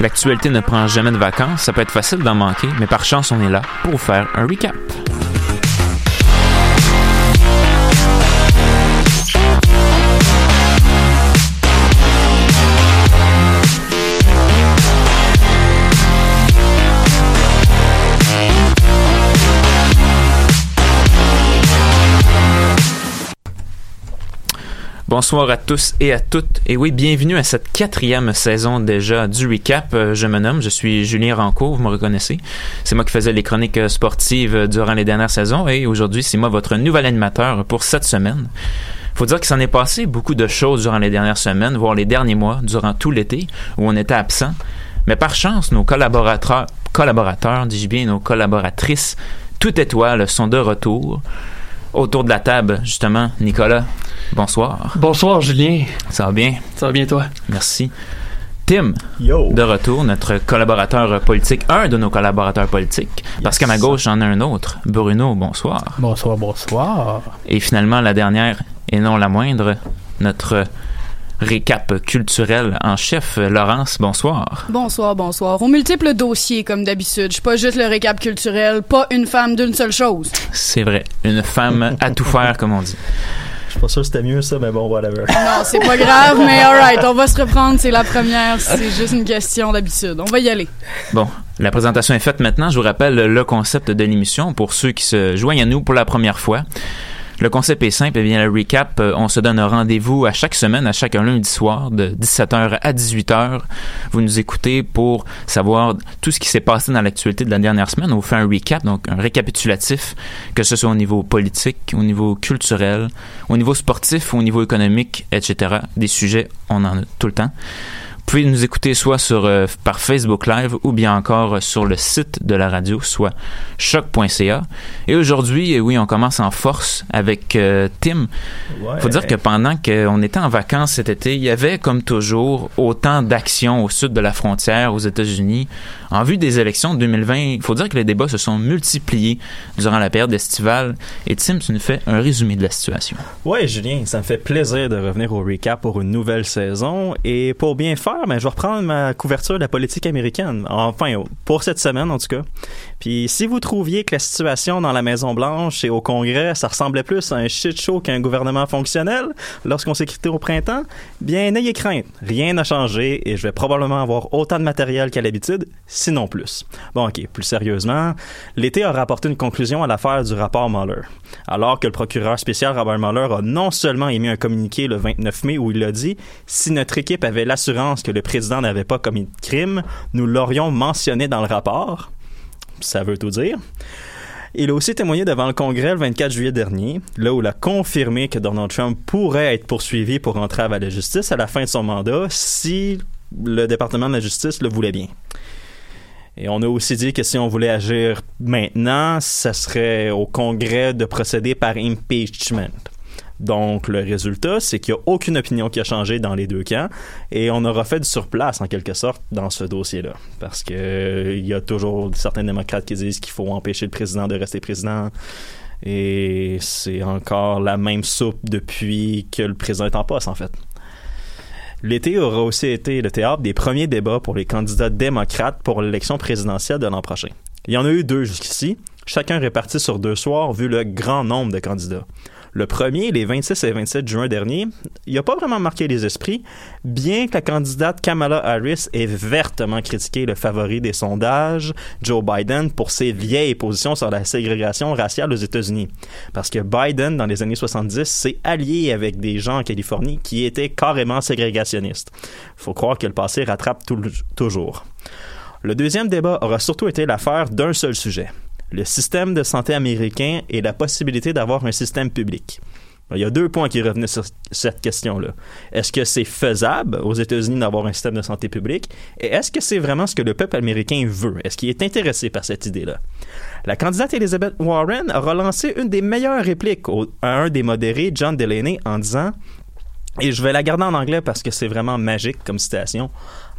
L'actualité ne prend jamais de vacances, ça peut être facile d'en manquer, mais par chance, on est là pour faire un recap. Bonsoir à tous et à toutes. Et oui, bienvenue à cette quatrième saison déjà du Recap. Euh, Je me nomme, je suis Julien Rancourt, vous me reconnaissez. C'est moi qui faisais les chroniques euh, sportives euh, durant les dernières saisons et aujourd'hui, c'est moi votre nouvel animateur pour cette semaine. Faut dire que s'en est passé beaucoup de choses durant les dernières semaines, voire les derniers mois, durant tout l'été, où on était absent. Mais par chance, nos collaborateurs, collaborateurs, dis-je bien, nos collaboratrices, tout étoiles sont de retour. Autour de la table, justement, Nicolas, bonsoir. Bonsoir Julien, Ça va bien? ça va bien toi? Merci. Tim, Yo! de retour, notre collaborateur politique, un de nos collaborateurs politiques, parce qu'à ma gauche, j'en ai un autre. Bruno, bonsoir. Bonsoir, bonsoir. Et finalement, la dernière, et non la moindre, notre récap culturel en chef, Laurence, bonsoir. Bonsoir, bonsoir. Aux multiples dossiers, comme d'habitude. Je suis pas juste le récap culturel, pas une femme d'une seule chose. C'est vrai, une femme à tout faire, comme on dit. Je suis pas sûr que c'était mieux ça, mais bon, whatever. Non, c'est pas grave, mais alright, on va se reprendre, c'est la première, c'est juste une question d'habitude. On va y aller. Bon, la présentation est faite maintenant. Je vous rappelle le concept de l'émission pour ceux qui se joignent à nous pour la première fois. Le concept est simple, et bien le recap, euh, on se donne rendez-vous à chaque semaine, à chaque lundi soir, de 17h à 18h. Vous nous écoutez pour savoir tout ce qui s'est passé dans l'actualité de la dernière semaine. On vous fait un recap, donc un récapitulatif, que ce soit au niveau politique, au niveau culturel, au niveau sportif, au niveau économique, etc. Des sujets, on en a tout le temps. Vous pouvez nous écouter soit sur euh, par Facebook Live ou bien encore sur le site de la radio, soit choc.ca. Et aujourd'hui, euh, oui, on commence en force avec euh, Tim. Ouais. Faut dire que pendant qu'on était en vacances cet été, il y avait comme toujours autant d'actions au sud de la frontière aux États-Unis. En vue des élections de 2020, il faut dire que les débats se sont multipliés durant la période estivale. Et Tim, tu nous fais un résumé de la situation. Ouais, Julien, ça me fait plaisir de revenir au recap pour une nouvelle saison. Et pour bien faire, ben, je vais reprendre ma couverture de la politique américaine. Enfin, pour cette semaine, en tout cas. Puis, si vous trouviez que la situation dans la Maison-Blanche et au Congrès, ça ressemblait plus à un shit show qu'un gouvernement fonctionnel lorsqu'on s'est quitté au printemps, bien, n'ayez crainte. Rien n'a changé et je vais probablement avoir autant de matériel qu'à l'habitude, sinon plus. Bon, ok, plus sérieusement, l'été a rapporté une conclusion à l'affaire du rapport Mueller. Alors que le procureur spécial Robert Mueller a non seulement émis un communiqué le 29 mai où il a dit si notre équipe avait l'assurance que le président n'avait pas commis de crime, nous l'aurions mentionné dans le rapport. Ça veut tout dire. Il a aussi témoigné devant le Congrès le 24 juillet dernier, là où il a confirmé que Donald Trump pourrait être poursuivi pour entrave à la justice à la fin de son mandat si le département de la justice le voulait bien. Et on a aussi dit que si on voulait agir maintenant, ça serait au Congrès de procéder par impeachment. Donc, le résultat, c'est qu'il n'y a aucune opinion qui a changé dans les deux camps et on aura fait du surplace, en quelque sorte, dans ce dossier-là. Parce que euh, il y a toujours certains démocrates qui disent qu'il faut empêcher le président de rester président. Et c'est encore la même soupe depuis que le président est en poste, en fait. L'été aura aussi été le théâtre des premiers débats pour les candidats démocrates pour l'élection présidentielle de l'an prochain. Il y en a eu deux jusqu'ici, chacun réparti sur deux soirs vu le grand nombre de candidats. Le premier, les 26 et 27 juin dernier, il n'a pas vraiment marqué les esprits, bien que la candidate Kamala Harris ait vertement critiqué le favori des sondages, Joe Biden, pour ses vieilles positions sur la ségrégation raciale aux États-Unis. Parce que Biden, dans les années 70, s'est allié avec des gens en Californie qui étaient carrément ségrégationnistes. Faut croire que le passé rattrape toujours. Le deuxième débat aura surtout été l'affaire d'un seul sujet le système de santé américain et la possibilité d'avoir un système public. Il y a deux points qui revenaient sur cette question-là. Est-ce que c'est faisable aux États-Unis d'avoir un système de santé publique? Et est-ce que c'est vraiment ce que le peuple américain veut? Est-ce qu'il est intéressé par cette idée-là? La candidate Elizabeth Warren a relancé une des meilleures répliques à un des modérés, John Delaney, en disant Et je vais la garder en anglais parce que c'est vraiment magique comme citation.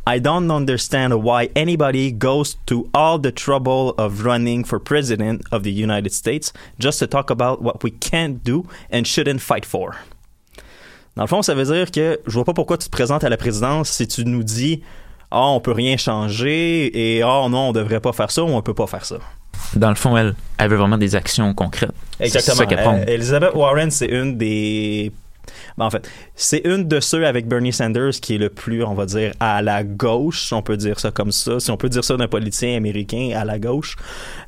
I don't understand why anybody goes to all the trouble of running for president of the United States just to talk about what we can't do and shouldn't fight for. Dans le fond, ça veut dire que je vois pas pourquoi tu te présentes à la présidence si tu nous dis ah on peut rien changer et ah non on devrait pas faire ça ou on peut pas faire ça. Dans le fond, elle, elle veut vraiment des actions concrètes. Ça prend. Euh, Elizabeth Warren, c'est une des. Ben, en fait, c'est une de ceux avec Bernie Sanders qui est le plus, on va dire, à la gauche, si on peut dire ça comme ça, si on peut dire ça d'un politicien américain à la gauche.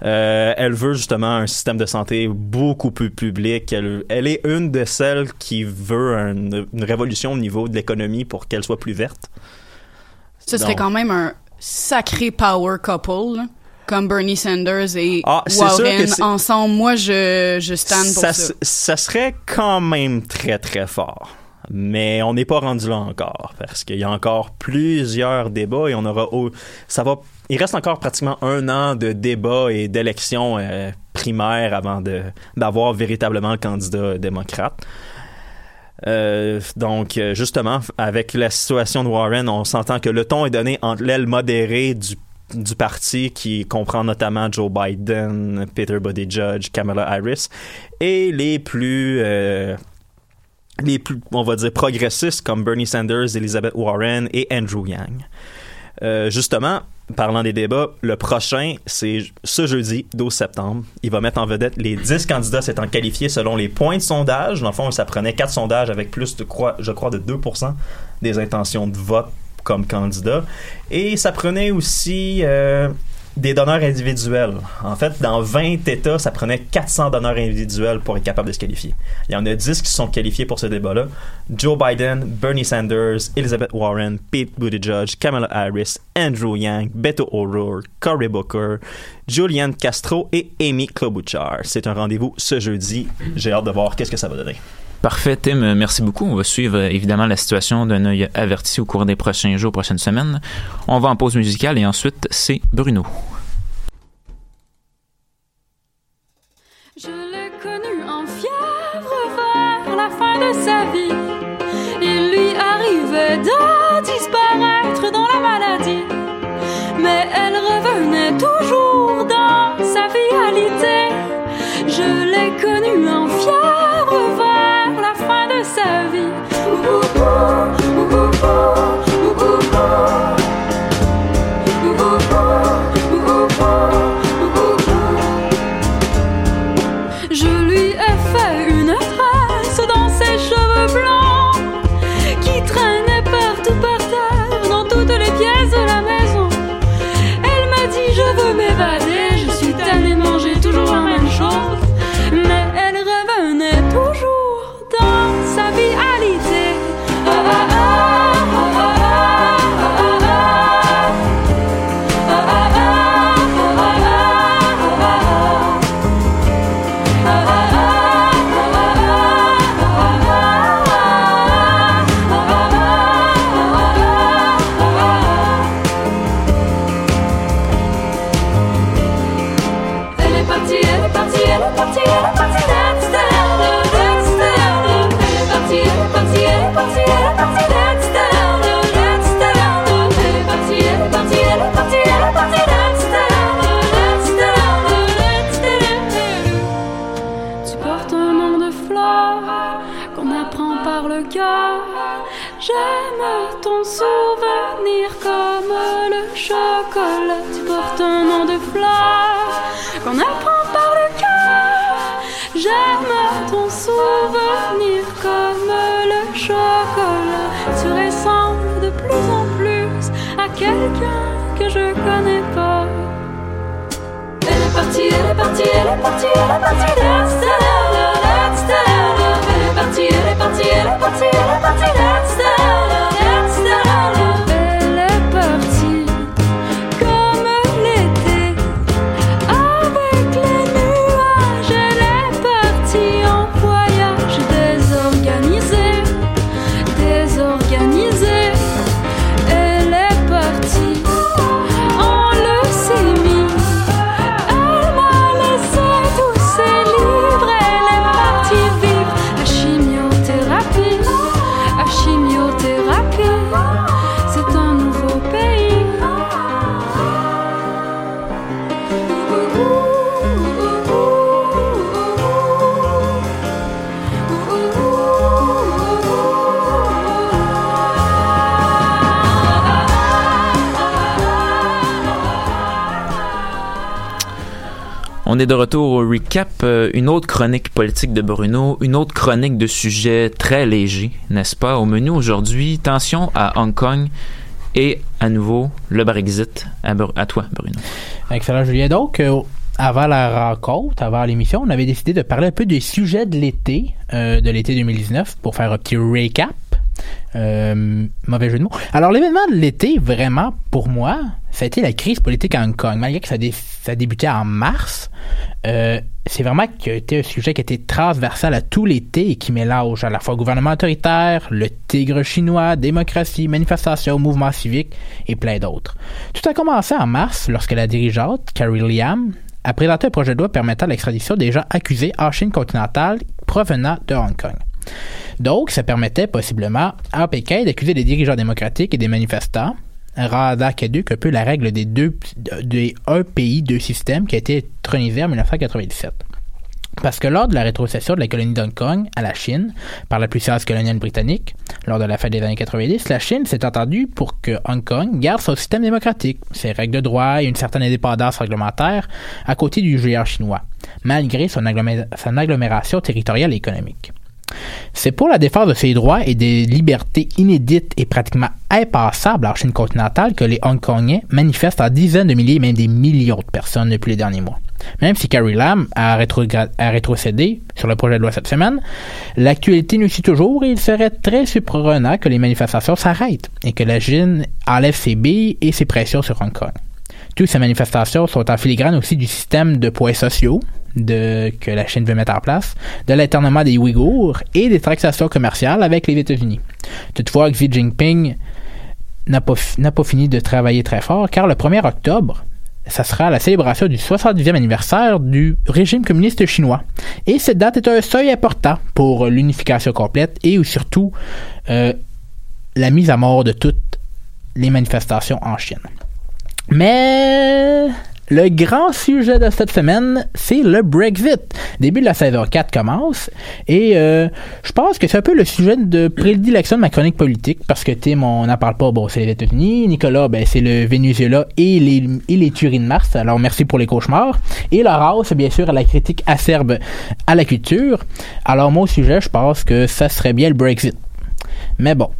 Euh, elle veut justement un système de santé beaucoup plus public. Elle, elle est une de celles qui veut une, une révolution au niveau de l'économie pour qu'elle soit plus verte. Ce serait Donc- quand même un sacré power couple, là, comme Bernie Sanders et Ah, Warren ensemble. Moi, je, je stand pour ça. ça serait quand même très très fort. Mais on n'est pas rendu là encore parce qu'il y a encore plusieurs débats et on aura au- ça va il reste encore pratiquement un an de débats et d'élections euh, primaires avant d'avoir véritablement le candidat démocrate. Euh, donc, euh, justement, avec la situation de Warren, on s'entend que le ton est donné entre l'aile modérée du, du parti qui comprend notamment Joe Biden, Peter Buttigieg, Kamala Harris, et les plus, euh, les plus, on va dire, progressistes comme Bernie Sanders, Elizabeth Warren et Andrew Yang. Euh, justement, parlant des débats, le prochain, c'est ce jeudi, 12 septembre. Il va mettre en vedette les 10 candidats s'étant qualifiés selon les points de sondage. Dans le fond, ça prenait 4 sondages avec plus de, je crois, de 2% des intentions de vote comme candidat. Et ça prenait aussi euh, des donneurs individuels. En fait, dans 20 États, ça prenait 400 donneurs individuels pour être capable de se qualifier. Il y en a 10 qui sont qualifiés pour ce débat-là. Joe Biden, Bernie Sanders, Elizabeth Warren, Pete Buttigieg, Kamala Harris, Andrew Yang, Beto O'Rourke, Cory Booker, Julianne Castro et Amy Klobuchar. C'est un rendez-vous ce jeudi. J'ai hâte de voir qu'est-ce que ça va donner. Parfait, Tim. euh, Merci beaucoup. On va suivre euh, évidemment la situation d'un œil averti au cours des prochains jours, prochaines semaines. On va en pause musicale et ensuite, c'est Bruno. Je l'ai connu en fièvre vers la fin de sa vie. Partie, elle est partie, de retour au recap, euh, une autre chronique politique de Bruno, une autre chronique de sujets très légers, n'est-ce pas? Au menu aujourd'hui, tension à Hong Kong et à nouveau le Brexit. À toi, Bruno. Excellent, Julien. Donc, euh, avant la rencontre, avant l'émission, on avait décidé de parler un peu des sujets de l'été, euh, de l'été 2019, pour faire un petit recap. Euh, mauvais jeu de mots. Alors, l'événement de l'été, vraiment, pour moi, ça a été la crise politique à Hong Kong. Malgré que ça, dé- débutait en mars, euh, c'est vraiment que été un sujet qui a été transversal à tout l'été et qui mélange à la fois gouvernement autoritaire, le tigre chinois, démocratie, manifestation, mouvement civique et plein d'autres. Tout a commencé en mars lorsque la dirigeante, Carrie Liam, a présenté un projet de loi permettant l'extradition des gens accusés en Chine continentale provenant de Hong Kong. Donc, ça permettait possiblement à Pékin d'accuser des dirigeants démocratiques et des manifestants, rendant caduque un peu la règle des deux, un pays, deux systèmes qui a été intronisée en 1997. Parce que lors de la rétrocession de la colonie d'Hong Kong à la Chine par la puissance coloniale britannique, lors de la fin des années 90, la Chine s'est entendue pour que Hong Kong garde son système démocratique, ses règles de droit et une certaine indépendance réglementaire à côté du géant chinois, malgré son agglomération territoriale et économique. C'est pour la défense de ces droits et des libertés inédites et pratiquement impassables en Chine continentale que les Hongkongais manifestent en dizaines de milliers, même des millions de personnes depuis les derniers mois. Même si Carrie Lam a rétrocédé sur le projet de loi cette semaine, l'actualité nous suit toujours et il serait très surprenant que les manifestations s'arrêtent et que la Chine enlève ses billes et ses pressions sur Hong Kong. Toutes ces manifestations sont en filigrane aussi du système de points sociaux de, que la Chine veut mettre en place, de l'internement des Ouïghours et des taxations commerciales avec les États-Unis. Toutefois, Xi Jinping n'a pas, pas fini de travailler très fort car le 1er octobre, ça sera la célébration du 70e anniversaire du régime communiste chinois. Et cette date est un seuil important pour l'unification complète et surtout euh, la mise à mort de toutes les manifestations en Chine. Mais le grand sujet de cette semaine, c'est le Brexit. Début de la saison 4 commence et euh, je pense que c'est un peu le sujet de prédilection de ma chronique politique parce que Tim, on n'en parle pas, bon, c'est les États-Unis, Nicolas, ben, c'est le Venezuela et les, et les tueries de Mars, alors merci pour les cauchemars. Et Laura, c'est bien sûr la critique acerbe à la culture. Alors mon sujet, je pense que ça serait bien le Brexit. Mais bon,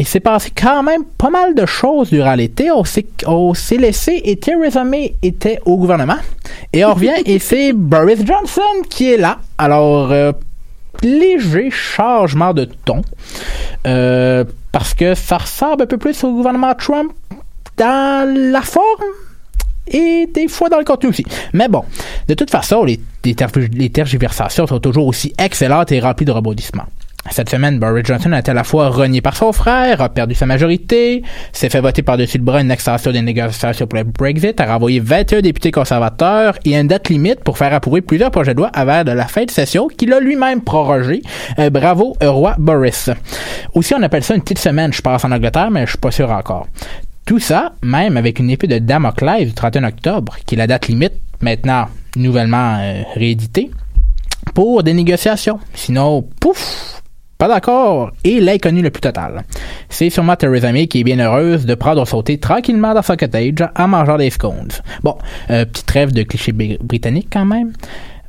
il s'est passé quand même pas mal de choses durant l'été. On s'est, laissé et Theresa May était au gouvernement. Et on revient et c'est Boris Johnson qui est là. Alors, euh, léger changement de ton. Euh, parce que ça ressemble un peu plus au gouvernement Trump dans la forme et des fois dans le contenu aussi. Mais bon, de toute façon, les, les tergiversations sont toujours aussi excellentes et remplies de rebondissements. Cette semaine, Boris Johnson a été à la fois renié par son frère, a perdu sa majorité, s'est fait voter par-dessus le bras une extension des négociations pour le Brexit, a renvoyé 21 députés conservateurs et une date limite pour faire approuver plusieurs projets de loi avant de la fin de session qu'il a lui-même prorogé. Euh, bravo, roi Boris. Aussi, on appelle ça une petite semaine, je pense, en Angleterre, mais je suis pas sûr encore. Tout ça, même avec une épée de Damoclès du 31 octobre, qui est la date limite, maintenant nouvellement euh, rééditée, pour des négociations. Sinon, pouf, pas d'accord, et l'inconnu le plus total. C'est sûrement Theresa May qui est bien heureuse de prendre thé tranquillement dans son cottage en mangeant des scones. Bon, euh, petite trêve de clichés bri- britanniques quand même.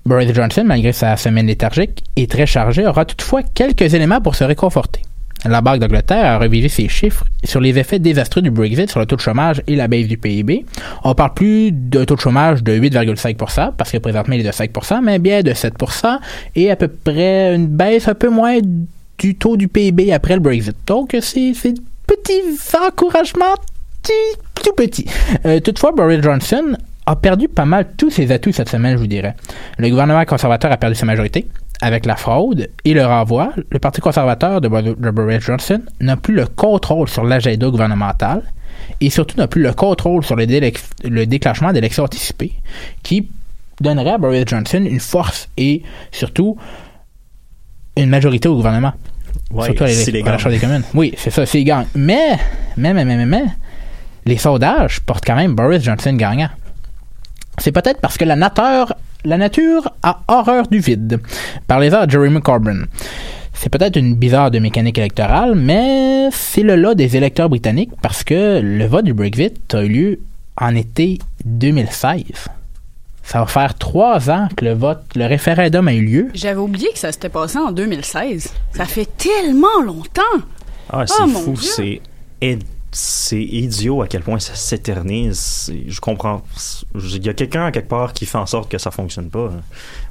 Boris Johnson, malgré sa semaine léthargique, est très chargé, aura toutefois quelques éléments pour se réconforter. La Banque d'Angleterre a révisé ses chiffres sur les effets désastreux du Brexit sur le taux de chômage et la baisse du PIB. On parle plus d'un taux de chômage de 8,5%, parce que présentement il est de 5%, mais bien de 7%, et à peu près une baisse un peu moins du taux du PIB après le Brexit. Donc c'est petit encouragement tout, tout petit. Euh, toutefois, Boris Johnson a perdu pas mal tous ses atouts cette semaine, je vous dirais. Le gouvernement conservateur a perdu sa majorité avec la fraude et le renvoi. Le Parti conservateur de, Bo- de Boris Johnson n'a plus le contrôle sur l'agenda gouvernemental et surtout n'a plus le contrôle sur le, le déclenchement d'élections anticipées qui donnerait à Boris Johnson une force et surtout une majorité au gouvernement. Ouais, Surtout à la. Chambre des communes. Oui, c'est ça, c'est gagne. Mais, mais, mais, mais, mais, mais, les sondages portent quand même Boris Johnson gagnant. C'est peut-être parce que la nature, la nature a horreur du vide. Parlez-en à Jeremy Corbyn. C'est peut-être une bizarre de mécanique électorale, mais c'est le lot des électeurs britanniques parce que le vote du Brexit a eu lieu en été 2016. Ça va faire trois ans que le vote, le référendum a eu lieu. J'avais oublié que ça s'était passé en 2016. Ça fait tellement longtemps. Ah, c'est Oh, mon fou, c'est c'est idiot à quel point ça s'éternise. C'est- Je comprends. Il y a quelqu'un à quelque part qui fait en sorte que ça fonctionne pas. hein.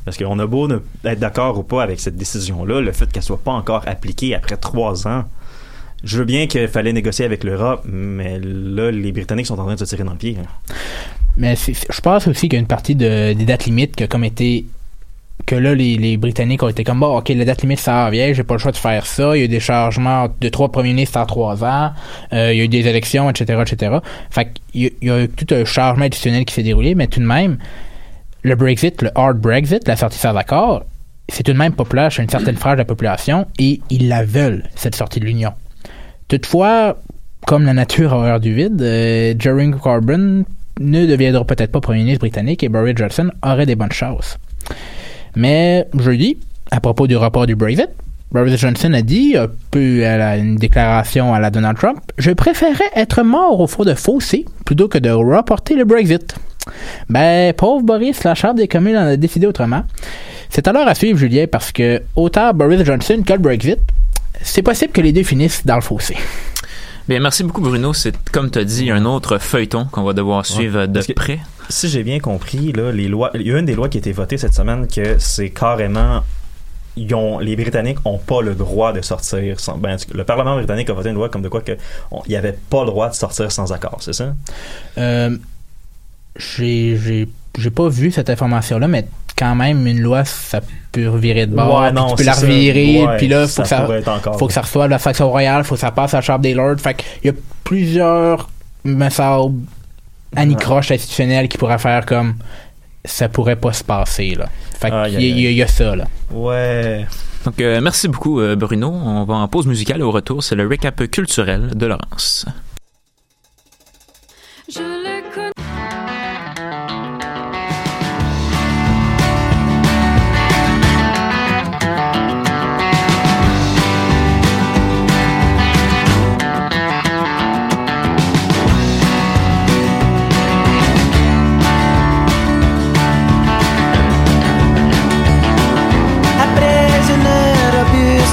Parce qu'on a beau ne- être d'accord ou pas avec cette décision-là, le fait qu'elle soit pas encore appliquée après trois ans. Je veux bien qu'il fallait négocier avec l'Europe, mais là, les Britanniques sont en train de se tirer dans le pied. Mais je pense aussi qu'il y a une partie de- des dates limites qui a comme été que là, les, les Britanniques ont été comme, bon, ok, la date limite, ça vient, j'ai pas le choix de faire ça. Il y a eu des changements de trois premiers ministres en trois ans. Euh, il y a eu des élections, etc., etc. Fait qu'il y a- eu tout un changement additionnel qui s'est déroulé, mais tout de même, le Brexit, le hard Brexit, la sortie sans accord, c'est tout de même populaire chez une certaine frange de la population et ils la veulent, cette sortie de l'Union. Toutefois, comme la nature a horreur du vide, euh, Jeremy ne deviendra peut-être pas premier ministre britannique et Boris Johnson aurait des bonnes chances. Mais jeudi, à propos du rapport du Brexit, Boris Johnson a dit, un peu à une déclaration à la Donald Trump, je préférais être mort au fond de fossé plutôt que de reporter le Brexit. Ben, pauvre Boris, la Chambre des communes en a décidé autrement. C'est alors à suivre, Julien, parce que autant Boris Johnson que le Brexit, c'est possible que les deux finissent dans le fossé. Bien, merci beaucoup, Bruno. C'est, comme tu as dit, un autre feuilleton qu'on va devoir suivre de Parce que- près. Si j'ai bien compris, là, les lois, il y a une des lois qui a été votée cette semaine que c'est carrément ils ont, les Britanniques ont pas le droit de sortir sans. Ben, le Parlement britannique a voté une loi comme de quoi que on- il y avait pas le droit de sortir sans accord, c'est ça? Euh, j'ai, j'ai, j'ai pas vu cette information-là, mais quand même, une loi, ça peut revirer de bord. Ouais, non, tu peux la revirer, Ouais, puis là, faut que ça, encore. faut que ça reçoive la faction royale, faut que ça passe à la Chambre des Lords. Fait qu'il y a plusieurs, me semble, anicroches institutionnelles qui pourraient faire comme ça pourrait pas se passer, là. Fait qu'il y, a- aïe, il y a- il y a ça, là. Ouais. Donc, euh, merci beaucoup, euh, Bruno. On va en pause musicale au retour. C'est le récap culturel de Laurence. Je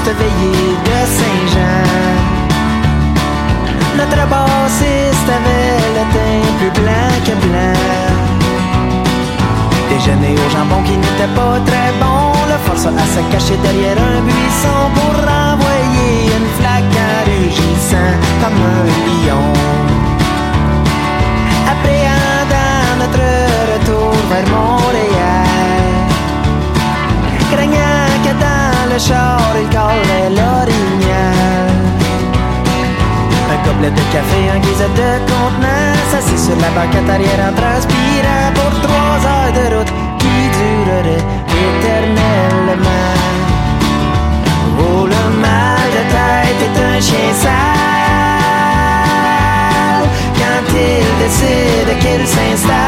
robuste veillée de Saint-Jean, notre bassiste avait le teint plus blanc que blanc. Déjeuner au jambon qui n'était pas très bon, le força à se cacher derrière un buisson pour renvoyer une flaque en rugissant comme un lion. Appréhendant notre retour vers Montréal, char il collait l'orignal. Un gobelet de café en guise de contenance, assis sur la banquette arrière en transpirant pour trois heures de route qui dureraient éternellement. Oh, le mal de tête est un chien sale quand il décide qu'il s'installe.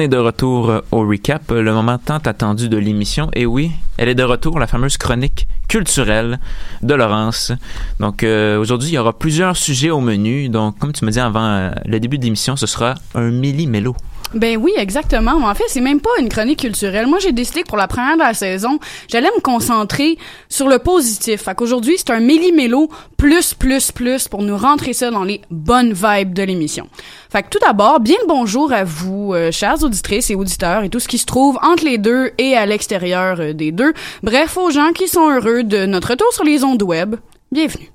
Est de retour euh, au recap, euh, le moment tant attendu de l'émission. Et oui, elle est de retour, la fameuse chronique culturelle de Laurence. Donc euh, aujourd'hui, il y aura plusieurs sujets au menu. Donc, comme tu me dis avant le début de l'émission, ce sera un milli-mélo. Ben oui, exactement. Mais en fait, c'est même pas une chronique culturelle. Moi, j'ai décidé que pour la première de la saison, j'allais me concentrer sur le positif. Fait qu'aujourd'hui, c'est un méli-mélo plus, plus, plus pour nous rentrer ça dans les bonnes vibes de l'émission. Fait que tout d'abord, bien le bonjour à vous, euh, chères auditrices et auditeurs, et tout ce qui se trouve entre les deux et à l'extérieur euh, des deux. Bref, aux gens qui sont heureux de notre retour sur les ondes web. Bienvenue.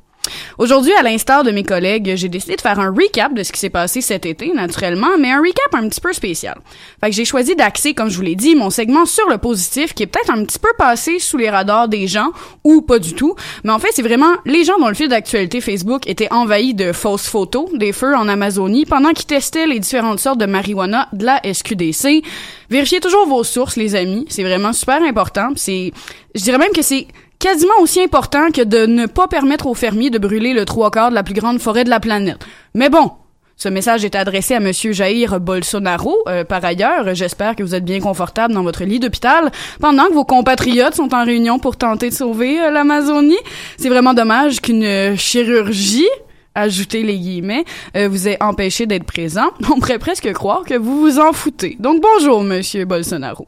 Aujourd'hui, à l'instar de mes collègues, j'ai décidé de faire un recap de ce qui s'est passé cet été, naturellement, mais un recap un petit peu spécial. Fait que j'ai choisi d'axer, comme je vous l'ai dit, mon segment sur le positif, qui est peut-être un petit peu passé sous les radars des gens, ou pas du tout. Mais en fait, c'est vraiment les gens dont le fil d'actualité Facebook était envahi de fausses photos des feux en Amazonie pendant qu'ils testaient les différentes sortes de marijuana de la SQDC. Vérifiez toujours vos sources, les amis. C'est vraiment super important. C'est, je dirais même que c'est quasiment aussi important que de ne pas permettre aux fermiers de brûler le trois quarts de la plus grande forêt de la planète. Mais bon, ce message est adressé à Monsieur Jair Bolsonaro. Euh, par ailleurs, j'espère que vous êtes bien confortable dans votre lit d'hôpital pendant que vos compatriotes sont en réunion pour tenter de sauver euh, l'Amazonie. C'est vraiment dommage qu'une euh, chirurgie ajouter les guillemets, euh, vous ait empêché d'être présent. On pourrait presque croire que vous vous en foutez. Donc bonjour, monsieur Bolsonaro.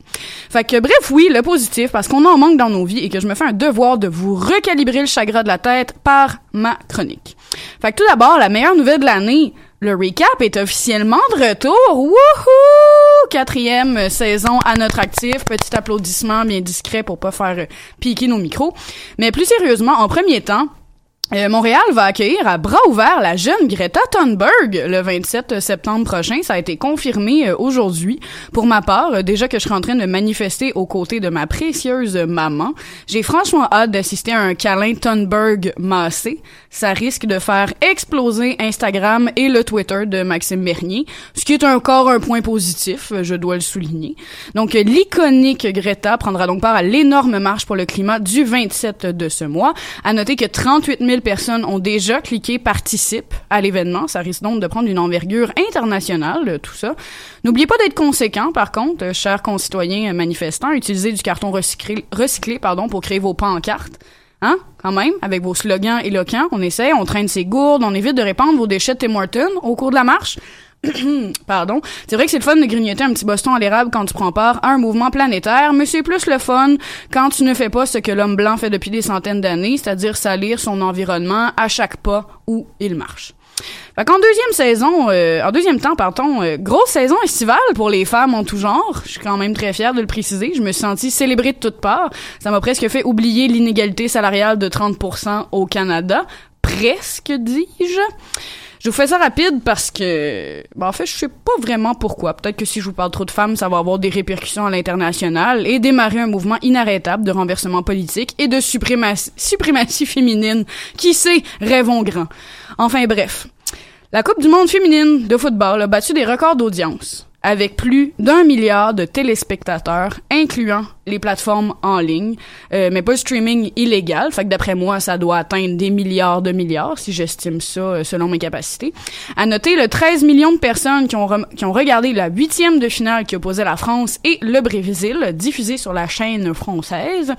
Fait que bref, oui, le positif, parce qu'on en manque dans nos vies et que je me fais un devoir de vous recalibrer le chagrin de la tête par ma chronique. Fait que tout d'abord, la meilleure nouvelle de l'année, le recap est officiellement de retour. Wouhou! Quatrième saison à notre actif. Petit applaudissement bien discret pour pas faire euh, piquer nos micros. Mais plus sérieusement, en premier temps, euh, Montréal va accueillir à bras ouverts la jeune Greta Thunberg le 27 septembre prochain. Ça a été confirmé euh, aujourd'hui. Pour ma part, euh, déjà que je serai en train de manifester aux côtés de ma précieuse maman, j'ai franchement hâte d'assister à un câlin Thunberg massé. Ça risque de faire exploser Instagram et le Twitter de Maxime Bernier, ce qui est encore un point positif, je dois le souligner. Donc, l'iconique Greta prendra donc part à l'énorme marche pour le climat du 27 de ce mois. À noter que 38 000 personnes ont déjà cliqué participe à l'événement. Ça risque donc de prendre une envergure internationale, euh, tout ça. N'oubliez pas d'être conséquent, par contre, euh, chers concitoyens euh, manifestants. Utilisez du carton recyclé, recyclé pardon, pour créer vos pancartes. Hein? Quand même, avec vos slogans éloquents, on essaie, on traîne ses gourdes, on évite de répandre vos déchets Tim Hortons au cours de la marche. Pardon. C'est vrai que c'est le fun de grignoter un petit boston à l'érable quand tu prends part à un mouvement planétaire, mais c'est plus le fun quand tu ne fais pas ce que l'homme blanc fait depuis des centaines d'années, c'est-à-dire salir son environnement à chaque pas où il marche. Fait qu'en deuxième saison, euh, en deuxième temps, pardon, euh, grosse saison estivale pour les femmes en tout genre. Je suis quand même très fière de le préciser. Je me suis sentie célébrée de toutes parts. Ça m'a presque fait oublier l'inégalité salariale de 30% au Canada. Presque, dis-je. Je vous fais ça rapide parce que, ben, en fait, je sais pas vraiment pourquoi. Peut-être que si je vous parle trop de femmes, ça va avoir des répercussions à l'international et démarrer un mouvement inarrêtable de renversement politique et de suprématie, suprématie féminine. Qui sait, rêvons grand. Enfin bref. La Coupe du monde féminine de football a battu des records d'audience avec plus d'un milliard de téléspectateurs, incluant les plateformes en ligne, euh, mais pas streaming illégal. Fait que d'après moi, ça doit atteindre des milliards de milliards, si j'estime ça euh, selon mes capacités. À noter le 13 millions de personnes qui ont, qui ont regardé la huitième de finale qui opposait la France et le Brésil, diffusée sur la chaîne française.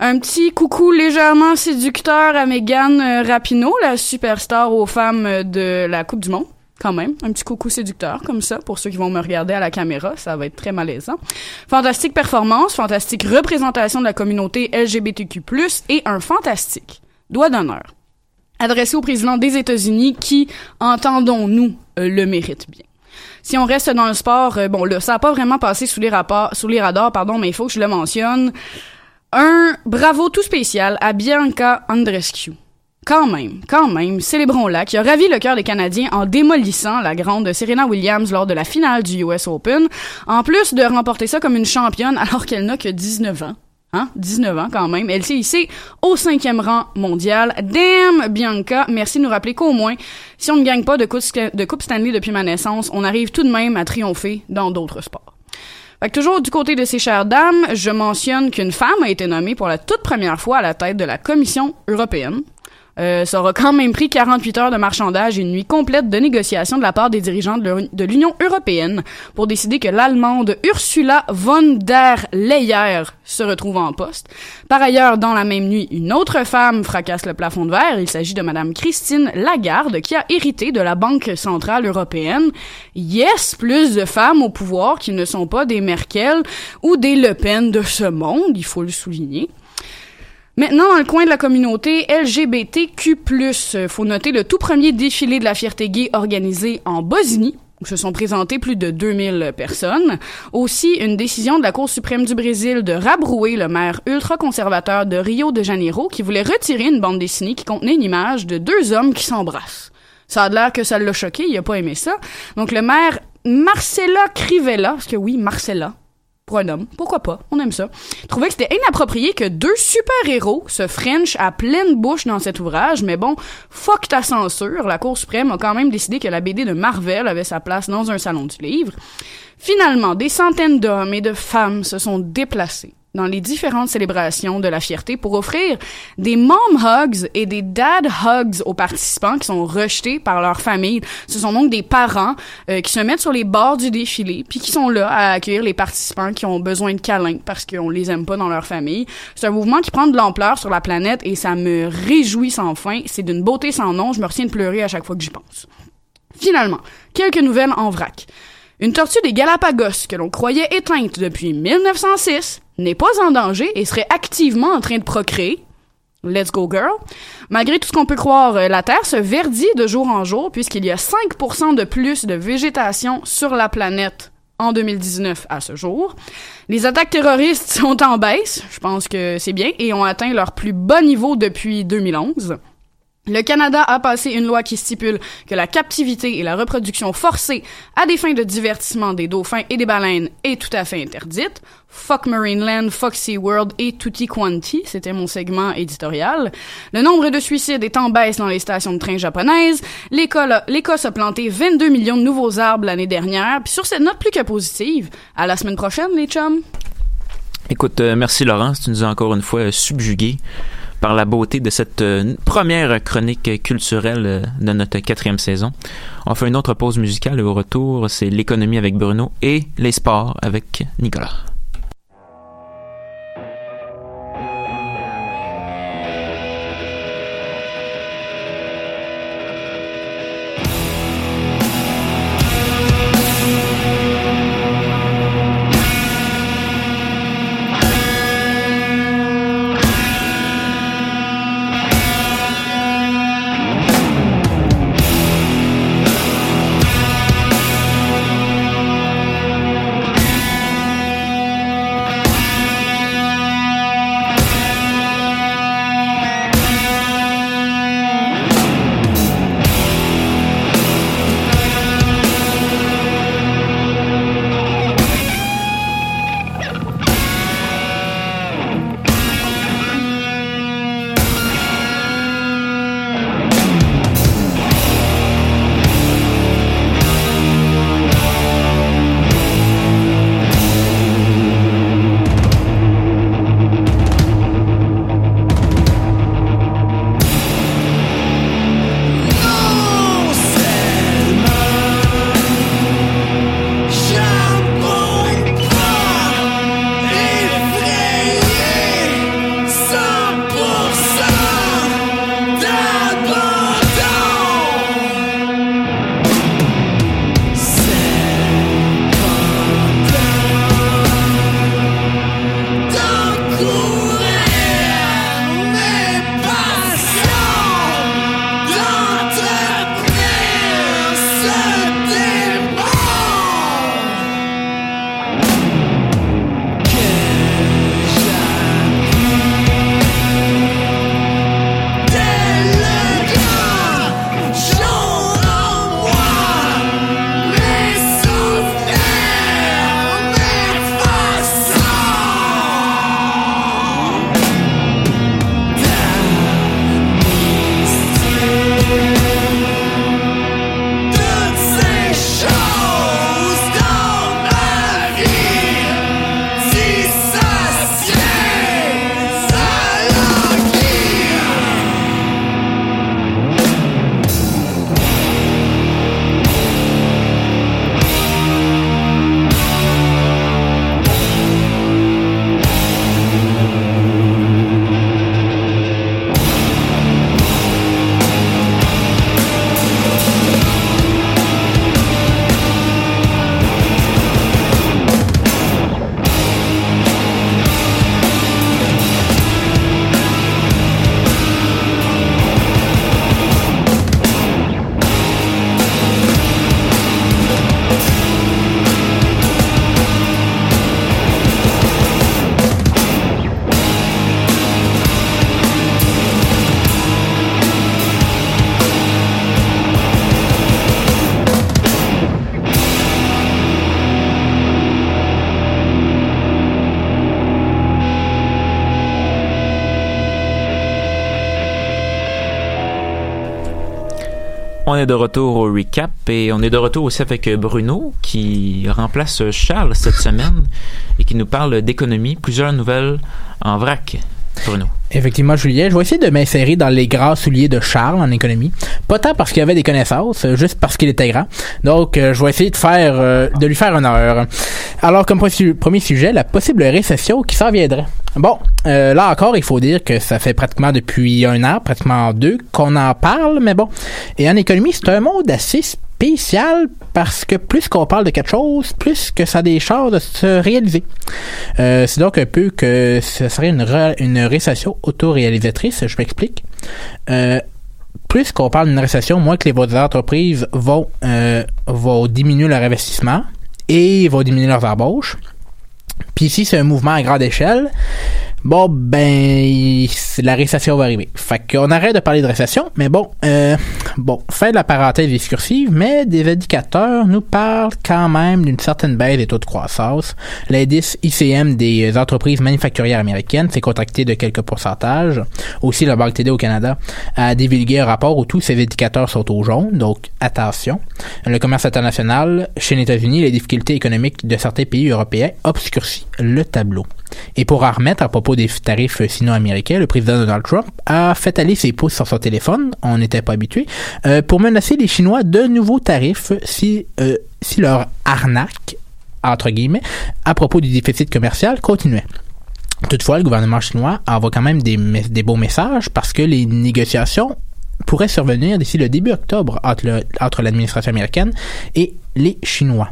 Un petit coucou légèrement séducteur à Megan euh, Rapinoe, la superstar aux femmes de la Coupe du Monde quand même, un petit coucou séducteur comme ça pour ceux qui vont me regarder à la caméra, ça va être très malaisant. Fantastique performance, fantastique représentation de la communauté LGBTQ+ et un fantastique doigt d'honneur adressé au président des États-Unis qui, entendons-nous, euh, le mérite bien. Si on reste dans le sport, euh, bon là, ça a pas vraiment passé sous les rapports, sous les radars, pardon, mais il faut que je le mentionne. Un bravo tout spécial à Bianca Andreescu. Quand même, quand même, célébrons-la, qui a ravi le cœur des Canadiens en démolissant la grande Serena Williams lors de la finale du US Open, en plus de remporter ça comme une championne alors qu'elle n'a que 19 ans. Hein? 19 ans quand même. Elle s'est hissée au cinquième rang mondial. Damn, Bianca, merci de nous rappeler qu'au moins, si on ne gagne pas de coupe, de coupe Stanley depuis ma naissance, on arrive tout de même à triompher dans d'autres sports. Fait que toujours du côté de ces chères dames, je mentionne qu'une femme a été nommée pour la toute première fois à la tête de la Commission européenne. Euh, ça aura quand même pris 48 heures de marchandage et une nuit complète de négociations de la part des dirigeants de l'U- de l'Union européenne pour décider que l'Allemande Ursula von der Leyen se retrouve en poste. Par ailleurs, dans la même nuit, une autre femme fracasse le plafond de verre. Il s'agit de Madame Christine Lagarde, qui a hérité de la Banque centrale européenne. Yes, plus de femmes au pouvoir qui ne sont pas des Merkel ou des Le Pen de ce monde, il faut le souligner. Maintenant, dans le coin de la communauté LGBTQ+, euh, faut noter le tout premier défilé de la fierté gay organisé en Bosnie, où se sont présentées plus de 2000 personnes. Aussi, une décision de la Cour suprême du Brésil de rabrouer le maire ultra-conservateur de Rio de Janeiro qui voulait retirer une bande dessinée qui contenait une image de deux hommes qui s'embrassent. Ça a l'air que ça l'a choqué, il a pas aimé ça. Donc le maire Marcella Crivella, parce que oui, Marcella, pour un homme, pourquoi pas, on aime ça, trouvait que c'était inapproprié que deux super-héros se French à pleine bouche dans cet ouvrage, mais bon, fuck ta censure, la Cour suprême a quand même décidé que la BD de Marvel avait sa place dans un salon du livre. Finalement, des centaines d'hommes et de femmes se sont déplacés dans les différentes célébrations de la fierté pour offrir des mom hugs et des dad hugs aux participants qui sont rejetés par leur famille. Ce sont donc des parents euh, qui se mettent sur les bords du défilé puis qui sont là à accueillir les participants qui ont besoin de câlins parce qu'on les aime pas dans leur famille. C'est un mouvement qui prend de l'ampleur sur la planète et ça me réjouit sans fin. C'est d'une beauté sans nom. Je me retiens de pleurer à chaque fois que j'y pense. Finalement, quelques nouvelles en vrac. Une tortue des Galapagos que l'on croyait éteinte depuis 1906 n'est pas en danger et serait activement en train de procréer. Let's go girl. Malgré tout ce qu'on peut croire, euh, la Terre se verdit de jour en jour puisqu'il y a 5% de plus de végétation sur la planète en 2019 à ce jour. Les attaques terroristes sont en baisse, je pense que c'est bien, et ont atteint leur plus bas niveau depuis 2011. Le Canada a passé une loi qui stipule que la captivité et la reproduction forcée à des fins de divertissement des dauphins et des baleines est tout à fait interdite. Fuck Marineland, fuck SeaWorld et tutti quanti, c'était mon segment éditorial. Le nombre de suicides est en baisse dans les stations de train japonaises. L'Écosse a planté 22 millions de nouveaux arbres l'année dernière. Puis sur cette note plus que positive, à la semaine prochaine les chums. Écoute, euh, merci Laurence, tu nous as encore une fois euh, subjugué par la beauté de cette euh, première chronique culturelle euh, de notre quatrième saison. On fait une autre pause musicale et au retour, c'est l'économie avec Bruno et les sports avec Nicolas. De retour au recap et on est de retour aussi avec Bruno qui remplace Charles cette semaine et qui nous parle d'économie. Plusieurs nouvelles en vrac. Bruno. Effectivement, Julien, je vais essayer de m'insérer dans les grands souliers de Charles en économie. Pas tant parce qu'il avait des connaissances, euh, juste parce qu'il était grand. Donc, euh, je vais essayer de faire, euh, de lui faire honneur. Alors, comme pre- premier sujet, la possible récession qui s'en viendrait. Bon, euh, là encore, il faut dire que ça fait pratiquement depuis un an, pratiquement deux, qu'on en parle, mais bon. Et en économie, c'est un monde assez spécial parce que plus qu'on parle de quelque chose, plus que ça a des chances de se réaliser. Euh, c'est donc un peu que ce serait une, récession autoréalisatrice, je m'explique. Euh, plus qu'on parle d'une récession, moins que les entreprises vont, vont diminuer leur investissement et vont diminuer leurs embauches. Puis ici, c'est un mouvement à grande échelle. Bon, ben, la récession va arriver. Fait qu'on arrête de parler de récession, mais bon, euh, bon, fin de la parenthèse discursive, mais des indicateurs nous parlent quand même d'une certaine baisse des taux de croissance. L'indice ICM des entreprises manufacturières américaines s'est contracté de quelques pourcentages. Aussi, la Banque TD au Canada a divulgué un rapport où tous ces indicateurs sont au jaune, donc attention. Le commerce international, chez les États-Unis, les difficultés économiques de certains pays européens obscurcit le tableau. Et pour en remettre à propos des tarifs sino-américains, le président Donald Trump a fait aller ses pouces sur son téléphone, on n'était pas habitué, euh, pour menacer les Chinois de nouveaux tarifs si, euh, si leur arnaque, entre guillemets, à propos du déficit commercial continuait. Toutefois, le gouvernement chinois envoie quand même des, beaux messages parce que les négociations pourraient survenir d'ici le début octobre entre l'administration américaine et les Chinois.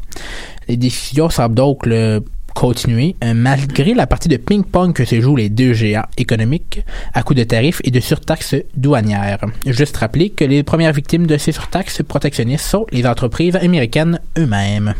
Les décisions semblent donc le continuer euh, malgré la partie de ping-pong que se jouent les deux géants économiques à coup de tarifs et de surtaxes douanières. Juste rappeler que les premières victimes de ces surtaxes protectionnistes sont les entreprises américaines eux-mêmes.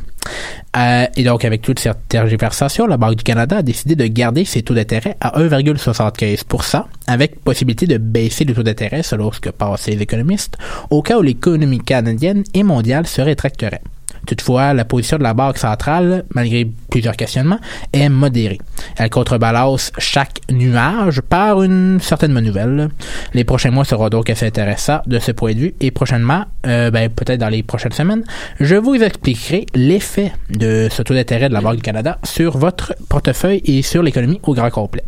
Euh, et donc, avec toute cette tergiversation, la Banque du Canada a décidé de garder ses taux d'intérêt à 1,75 avec possibilité de baisser le taux d'intérêt selon ce que pensent les économistes, au cas où l'économie canadienne et mondiale se rétracterait. Toutefois, la position de la Banque centrale, malgré plusieurs questionnements, est modérée. Elle contrebalance chaque nuage par une certaine bonne nouvelle. Les prochains mois seront donc assez intéressants de ce point de vue et prochainement, euh, ben, peut-être dans les prochaines semaines, je vous expliquerai l'effet de ce taux d'intérêt de la Banque du Canada sur votre portefeuille et sur l'économie au grand complet.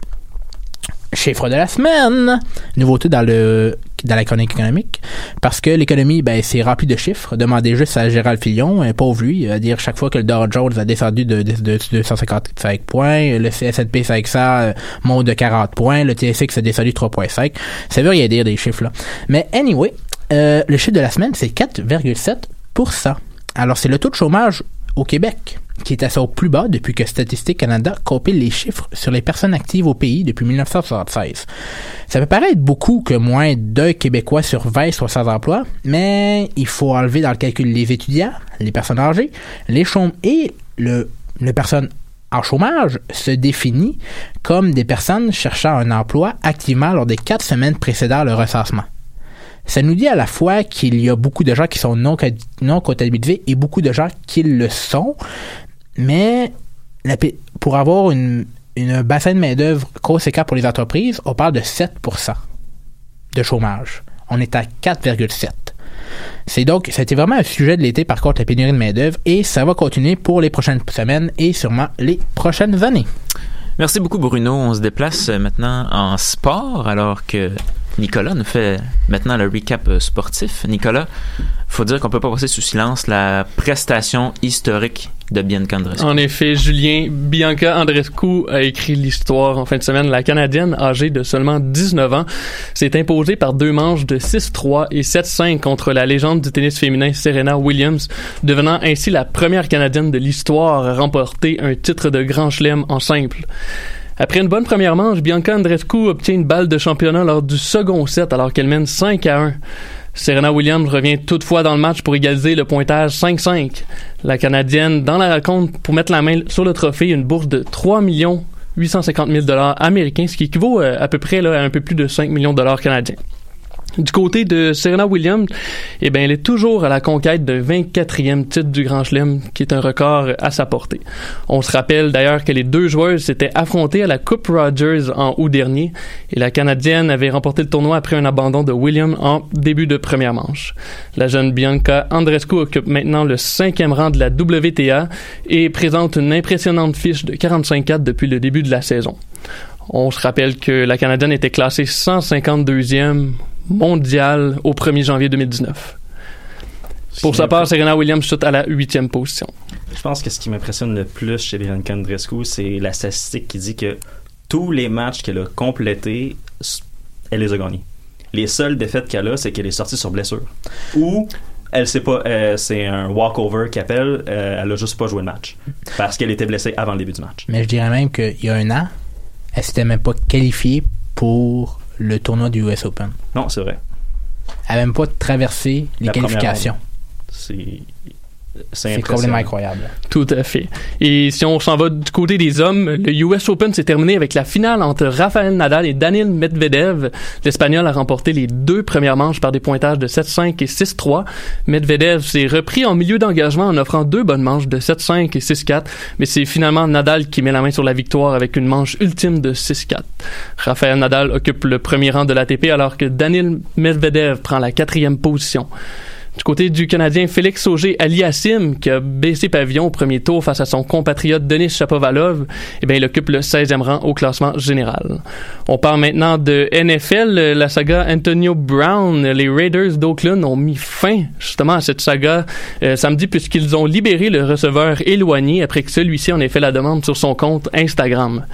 Chiffre de la semaine. Nouveauté dans le dans la chronique économique. Parce que l'économie, ben, c'est rempli de chiffres. Demandez juste à Gérald Fillon, un pauvre lui, à dire chaque fois que le Dow Jones a descendu de, de, de 255 points, le S&P 500 euh, monte de 40 points, le TSX a descendu de 3.5. Ça veut rien dire des chiffres là. Mais anyway, euh, le chiffre de la semaine, c'est 4,7%. Alors, c'est le taux de chômage au Québec, qui est à son plus bas depuis que Statistique Canada compile les chiffres sur les personnes actives au pays depuis 1976. Ça peut paraître beaucoup que moins d'un Québécois sur 20 soit sans emploi, mais il faut enlever dans le calcul les étudiants, les personnes âgées, les chômeurs et le, le personne en chômage se définit comme des personnes cherchant un emploi activement lors des quatre semaines précédant le recensement. Ça nous dit à la fois qu'il y a beaucoup de gens qui sont non, non comptabilisés et beaucoup de gens qui le sont, mais pour avoir une, une bassin de main-d'œuvre conséquent pour les entreprises, on parle de 7% de chômage. On est à 4,7. C'est donc, été vraiment un sujet de l'été, par contre, la pénurie de main-d'œuvre, et ça va continuer pour les prochaines semaines et sûrement les prochaines années. Merci beaucoup, Bruno. On se déplace maintenant en sport, alors que Nicolas nous fait maintenant le recap sportif. Nicolas, faut dire qu'on peut pas passer sous silence la prestation historique de Bianca Andreescu. En effet, Julien Bianca Andreescu a écrit l'histoire en fin de semaine. La Canadienne, âgée de seulement 19 ans, s'est imposée par deux manches de 6-3 et 7-5 contre la légende du tennis féminin Serena Williams, devenant ainsi la première Canadienne de l'histoire à remporter un titre de Grand Chelem en simple. Après une bonne première manche, Bianca Andreescu obtient une balle de championnat lors du second set alors qu'elle mène 5 à 1. Serena Williams revient toutefois dans le match pour égaliser le pointage 5-5. La Canadienne, dans la raconte, pour mettre la main sur le trophée, une bourse de 3 millions 850 000 dollars américains, ce qui équivaut à, à peu près là, à un peu plus de 5 millions de dollars canadiens. Du côté de Serena Williams, eh bien, elle est toujours à la conquête d'un 24e titre du Grand Chelem, qui est un record à sa portée. On se rappelle d'ailleurs que les deux joueuses s'étaient affrontées à la Coupe Rogers en août dernier, et la Canadienne avait remporté le tournoi après un abandon de Williams en début de première manche. La jeune Bianca Andrescu occupe maintenant le cinquième rang de la WTA et présente une impressionnante fiche de 45-4 depuis le début de la saison. On se rappelle que la Canadienne était classée 152e mondiale au 1er janvier 2019. Pour sa part, Serena Williams chute à la huitième position. Je pense que ce qui m'impressionne le plus chez Bianca Andreescu, c'est la statistique qui dit que tous les matchs qu'elle a complétés, elle les a gagnés. Les seules défaites qu'elle a, c'est qu'elle est sortie sur blessure. Ou elle sait pas, euh, c'est un walkover qu'elle appelle, euh, elle a juste pas joué le match. Parce qu'elle était blessée avant le début du match. Mais je dirais même qu'il y a un an, elle s'était même pas qualifiée pour le tournoi du US Open. Non, c'est vrai. Elle n'a même pas traversé les La qualifications. C'est C'est impressionnant. complètement incroyable. Tout à fait. Et si on s'en va du côté des hommes, le US Open s'est terminé avec la finale entre Rafael Nadal et Daniil Medvedev. L'Espagnol a remporté les deux premières manches par des pointages de 7-5 et 6-3. Medvedev s'est repris en milieu d'engagement en offrant deux bonnes manches de 7-5 et 6-4, mais c'est finalement Nadal qui met la main sur la victoire avec une manche ultime de 6-4. Rafael Nadal occupe le premier rang de l'ATP alors que Daniil Medvedev prend la quatrième position. Du côté du Canadien Félix Auger Aliassim, qui a baissé pavillon au premier tour face à son compatriote Denis Chapovalov, eh bien, il occupe le 16e rang au classement général. On parle maintenant de NFL, la saga Antonio Brown. Les Raiders d'Oakland ont mis fin justement à cette saga euh, samedi puisqu'ils ont libéré le receveur éloigné après que celui-ci en ait fait la demande sur son compte Instagram.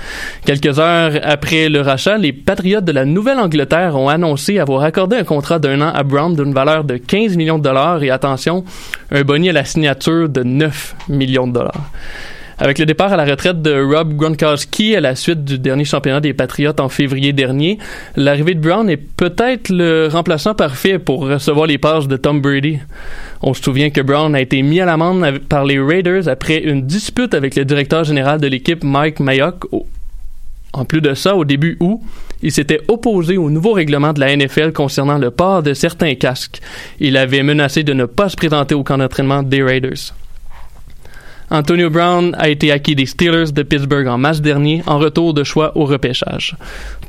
Quelques heures après le rachat, les Patriotes de la Nouvelle-Angleterre ont annoncé avoir accordé un contrat d'un an à Brown d'une valeur de 15 millions de dollars et attention, un boni à la signature de 9 millions de dollars. Avec le départ à la retraite de Rob Gronkowski à la suite du dernier championnat des Patriotes en février dernier, l'arrivée de Brown est peut-être le remplaçant parfait pour recevoir les passes de Tom Brady. On se souvient que Brown a été mis à l'amende par les Raiders après une dispute avec le directeur général de l'équipe Mike Mayock. En plus de ça, au début août, il s'était opposé au nouveau règlement de la NFL concernant le port de certains casques. Il avait menacé de ne pas se présenter au camp d'entraînement des Raiders. Antonio Brown a été acquis des Steelers de Pittsburgh en mars dernier en retour de choix au repêchage.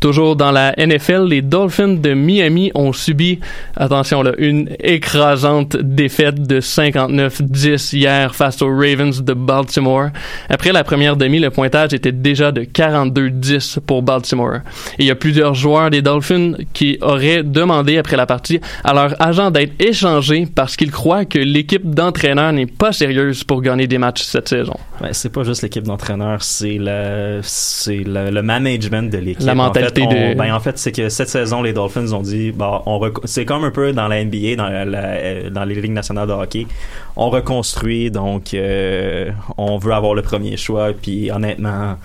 Toujours dans la NFL, les Dolphins de Miami ont subi, attention là, une écrasante défaite de 59-10 hier face aux Ravens de Baltimore. Après la première demi, le pointage était déjà de 42-10 pour Baltimore. Et il y a plusieurs joueurs des Dolphins qui auraient demandé après la partie à leur agent d'être échangés parce qu'ils croient que l'équipe d'entraîneurs n'est pas sérieuse pour gagner des matchs cette saison. Ben, c'est pas juste l'équipe d'entraîneurs, c'est le, c'est le, le management de l'équipe. La mentalité en fait, on- de- Ben, en fait, c'est que cette saison, les Dolphins ont dit, bah, on rec- c'est comme un peu dans la NBA, dans, la- dans les ligues nationales de hockey. On reconstruit, donc euh, on veut avoir le premier choix, puis honnêtement,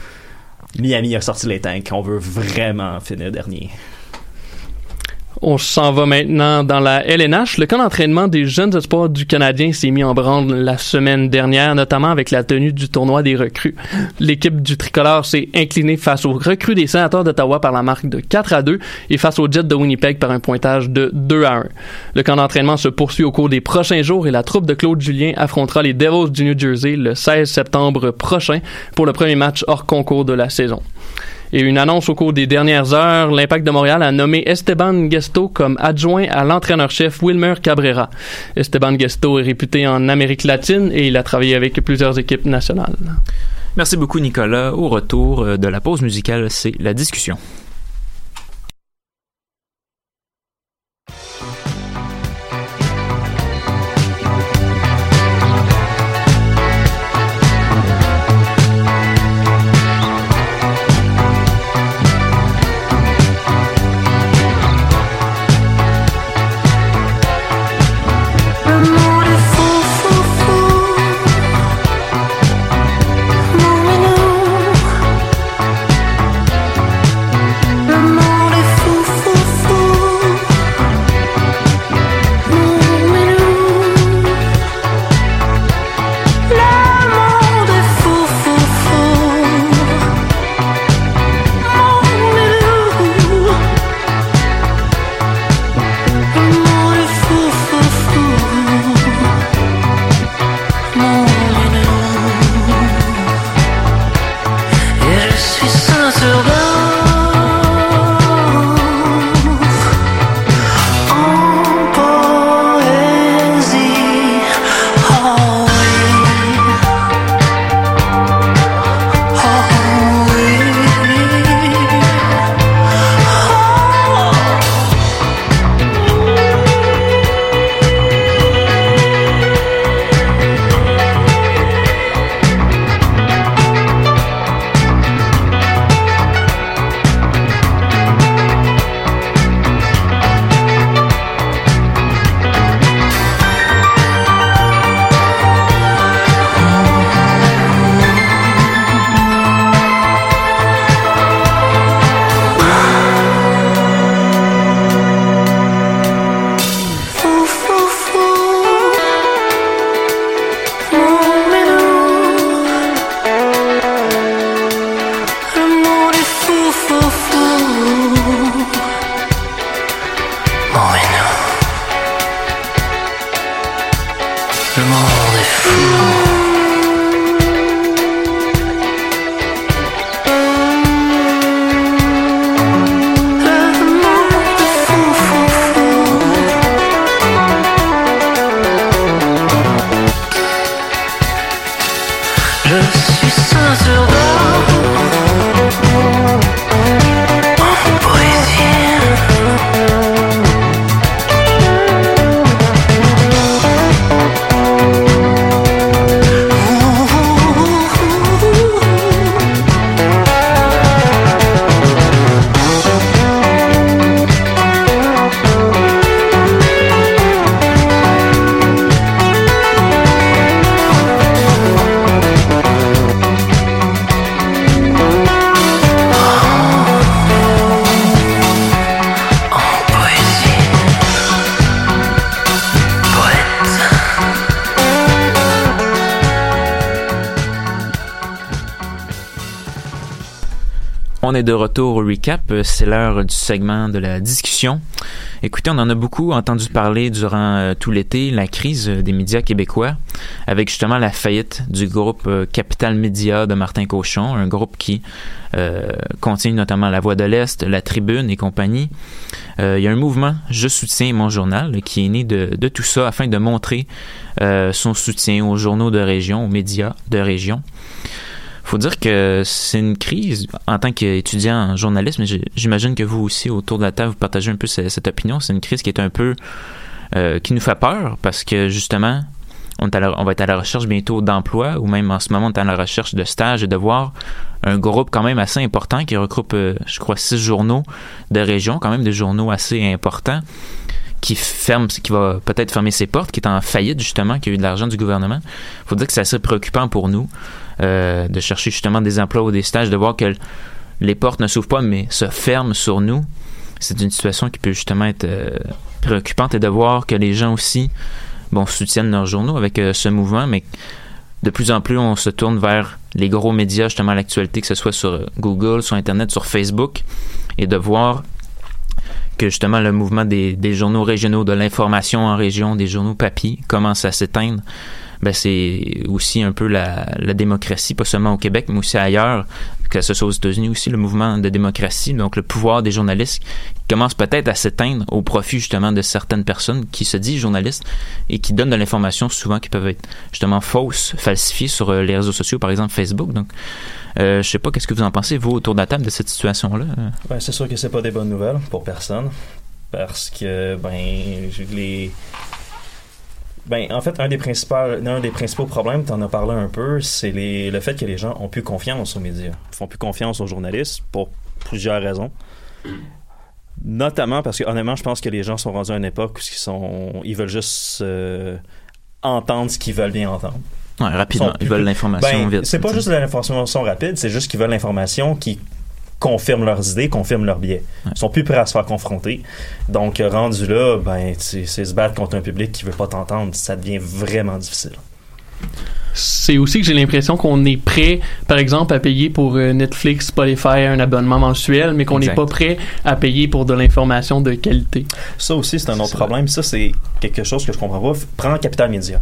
Miami a sorti les tanks. On veut vraiment finir dernier. On s'en va maintenant dans la LNH. Le camp d'entraînement des jeunes espoirs du Canadien s'est mis en branle la semaine dernière, notamment avec la tenue du tournoi des recrues. L'équipe du tricolore s'est inclinée face aux recrues des sénateurs d'Ottawa par la marque de 4 à 2 et face aux Jets de Winnipeg par un pointage de 2 à 1. Le camp d'entraînement se poursuit au cours des prochains jours et la troupe de Claude Julien affrontera les Devils du New Jersey le 16 septembre prochain pour le premier match hors concours de la saison. Et une annonce au cours des dernières heures, l'Impact de Montréal a nommé Esteban Gesto comme adjoint à l'entraîneur-chef Wilmer Cabrera. Esteban Gesto est réputé en Amérique latine et il a travaillé avec plusieurs équipes nationales. Merci beaucoup, Nicolas. Au retour euh, de la pause musicale, c'est la discussion. On est de retour au recap. Euh, C'est l'heure du segment de la discussion. Écoutez, on en a beaucoup entendu parler durant euh, tout l'été, la crise euh, des médias québécois, avec justement la faillite du groupe Capital Média de Martin Cochon, un groupe qui contient notamment La Voix de l'Est, La Tribune et compagnie. Il y a un mouvement Je soutiens mon journal qui est né de, tout ça afin de montrer son soutien aux journaux de région, aux médias de région faut dire que c'est une crise en tant qu'étudiant en journalisme. J'imagine que vous aussi, autour de la table, vous partagez un peu ce- cette opinion. C'est une crise qui est un peu euh, qui nous fait peur parce que justement, on, va être à la recherche bientôt d'emploi ou même en ce moment, on est à la recherche de stages et de voir un groupe quand même assez important qui regroupe, euh, je crois, six journaux de région, quand même des journaux assez importants qui ferme, qui va peut-être fermer ses portes, qui est en faillite justement, qui a eu de l'argent du gouvernement. faut dire que c'est assez préoccupant pour nous euh, de chercher justement des emplois ou des stages, de voir que les portes ne s'ouvrent pas mais se ferment sur nous. C'est une situation qui peut justement être euh, préoccupante et de voir que les gens aussi bon, soutiennent leurs journaux avec euh, ce mouvement, mais de plus en plus on se tourne vers les gros médias, justement l'actualité, que ce soit sur Google, sur Internet, sur Facebook, et de voir que justement le mouvement des, des journaux régionaux, de l'information en région, des journaux papier commence à s'éteindre. Ben c'est aussi un peu la, la démocratie, pas seulement au Québec, mais aussi ailleurs, que ce soit aux États-Unis aussi, le mouvement de démocratie, donc le pouvoir des journalistes commence peut-être à s'éteindre au profit justement de certaines personnes qui se disent journalistes et qui donnent de l'information souvent qui peuvent être justement fausses, falsifiées sur euh, les réseaux sociaux, par exemple Facebook. Donc, euh, sais pas, qu'est-ce que vous en pensez, vous, autour de la table, de cette situation-là? Ben, c'est sûr que c'est pas des bonnes nouvelles pour personne. Parce que, ben, les. Ben, en fait, un des principaux, un des principaux problèmes, tu en as parlé un peu, c'est les, le fait que les gens ont plus confiance aux médias. Ils font plus confiance aux journalistes pour plusieurs raisons. Notamment parce que, honnêtement, je pense que les gens sont rendus à une époque où ils, sont, ils veulent juste euh, entendre ce qu'ils veulent bien entendre. Ouais, rapidement. Ils plus- veulent l'information Ben, vite. C'est pas juste de l'information rapide, c'est juste qu'ils veulent l'information qui confirme leurs idées, confirme leurs biais. Ils sont plus prêts à se faire confronter. Donc, euh, rendu là, ben, c'est se battre contre un public qui veut pas t'entendre. Ça devient vraiment difficile. c'est aussi que j'ai l'impression qu'on est prêt, par exemple, à payer pour euh, Netflix, Spotify un abonnement mensuel, mais qu'on n'est pas prêt à payer pour de l'information de qualité. Ça aussi, c'est un autre ça. problème. Ça, c'est quelque chose que je comprends pas. Prends Capital Média.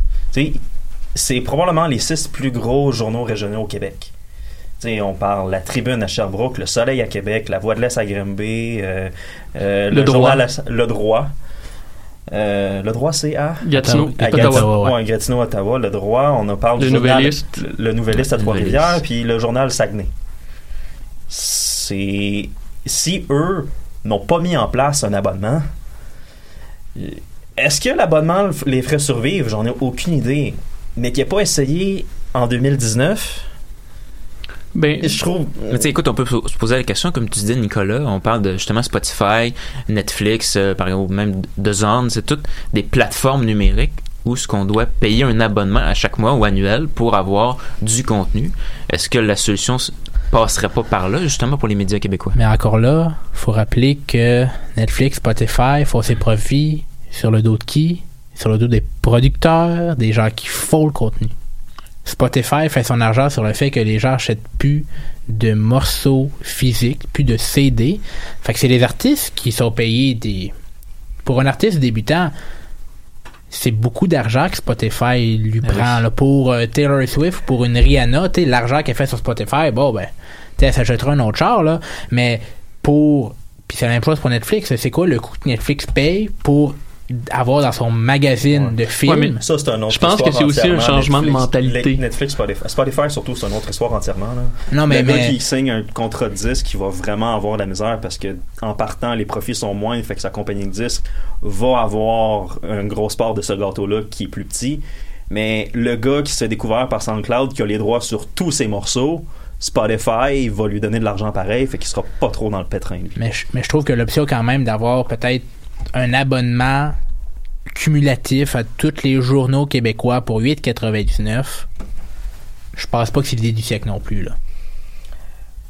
C'est probablement les six plus gros journaux régionaux au Québec. On parle La Tribune à Sherbrooke, Le Soleil à Québec, La Voix de l'Est à Grimby, euh, euh, Le Droit. journal à- Le Droit. Euh, le droit, c'est à? Gatineau, à Ottawa. Gatineau, ouais. ouais, Gatineau, Ottawa. Le droit, on en parle Le du journal- Nouvelliste. le, le Nouvelliste à Trois-Rivières, puis le journal Saguenay. C'est si eux n'ont pas mis en place un abonnement, est-ce que l'abonnement les ferait survivre? J'en ai aucune idée. Mais qui n'a pas essayé en 2019, Ben, je trouve. Mais écoute, on peut se poser la question, comme tu disais, Nicolas, on parle de justement Spotify, Netflix, euh, par exemple, même The Zone, c'est toutes des plateformes numériques où ce qu'on doit payer un abonnement à chaque mois ou annuel pour avoir du contenu. Est-ce que la solution passerait pas par là, justement, pour les médias québécois? Mais encore là, faut rappeler que Netflix, Spotify font ses profits sur le dos de qui? Sur le dos des producteurs, des gens qui font le contenu. Spotify fait son argent sur le fait que les gens achètent plus de morceaux physiques, plus de CD. Fait que c'est les artistes qui sont payés des. Pour un artiste débutant, c'est beaucoup d'argent que Spotify lui Ben prend oui. là, pour euh, Taylor Swift, pour une Rihanna, tu sais, l'argent qu'elle fait sur Spotify, bon ben, elle s'achètera un autre char là, mais pour puis c'est la même chose pour Netflix, c'est quoi le coût que Netflix paye pour avoir dans son magazine de films Ouais, mais Ça, c'est un autre Je pense que c'est aussi un changement de mentalité. Netflix, Spotify, Spotify, surtout, c'est une autre histoire entièrement. Là. Non mais, le gars mais qui signe un contrat de disque, qui va vraiment avoir de la misère parce que en partant, les profits sont moindres, fait que sa compagnie de disque va avoir une grosse part de ce gâteau-là qui est plus petit. Mais le gars qui s'est découvert par SoundCloud, qui a les droits sur tous ses morceaux, Spotify va lui donner de l'argent pareil, fait qu'il sera pas trop dans le pétrin. lui. Mais je, mais je trouve que l'option quand même d'avoir peut-être un abonnement cumulatif à tous les journaux québécois pour 8,99, je pense pas que c'est l'idée du siècle non plus. Là.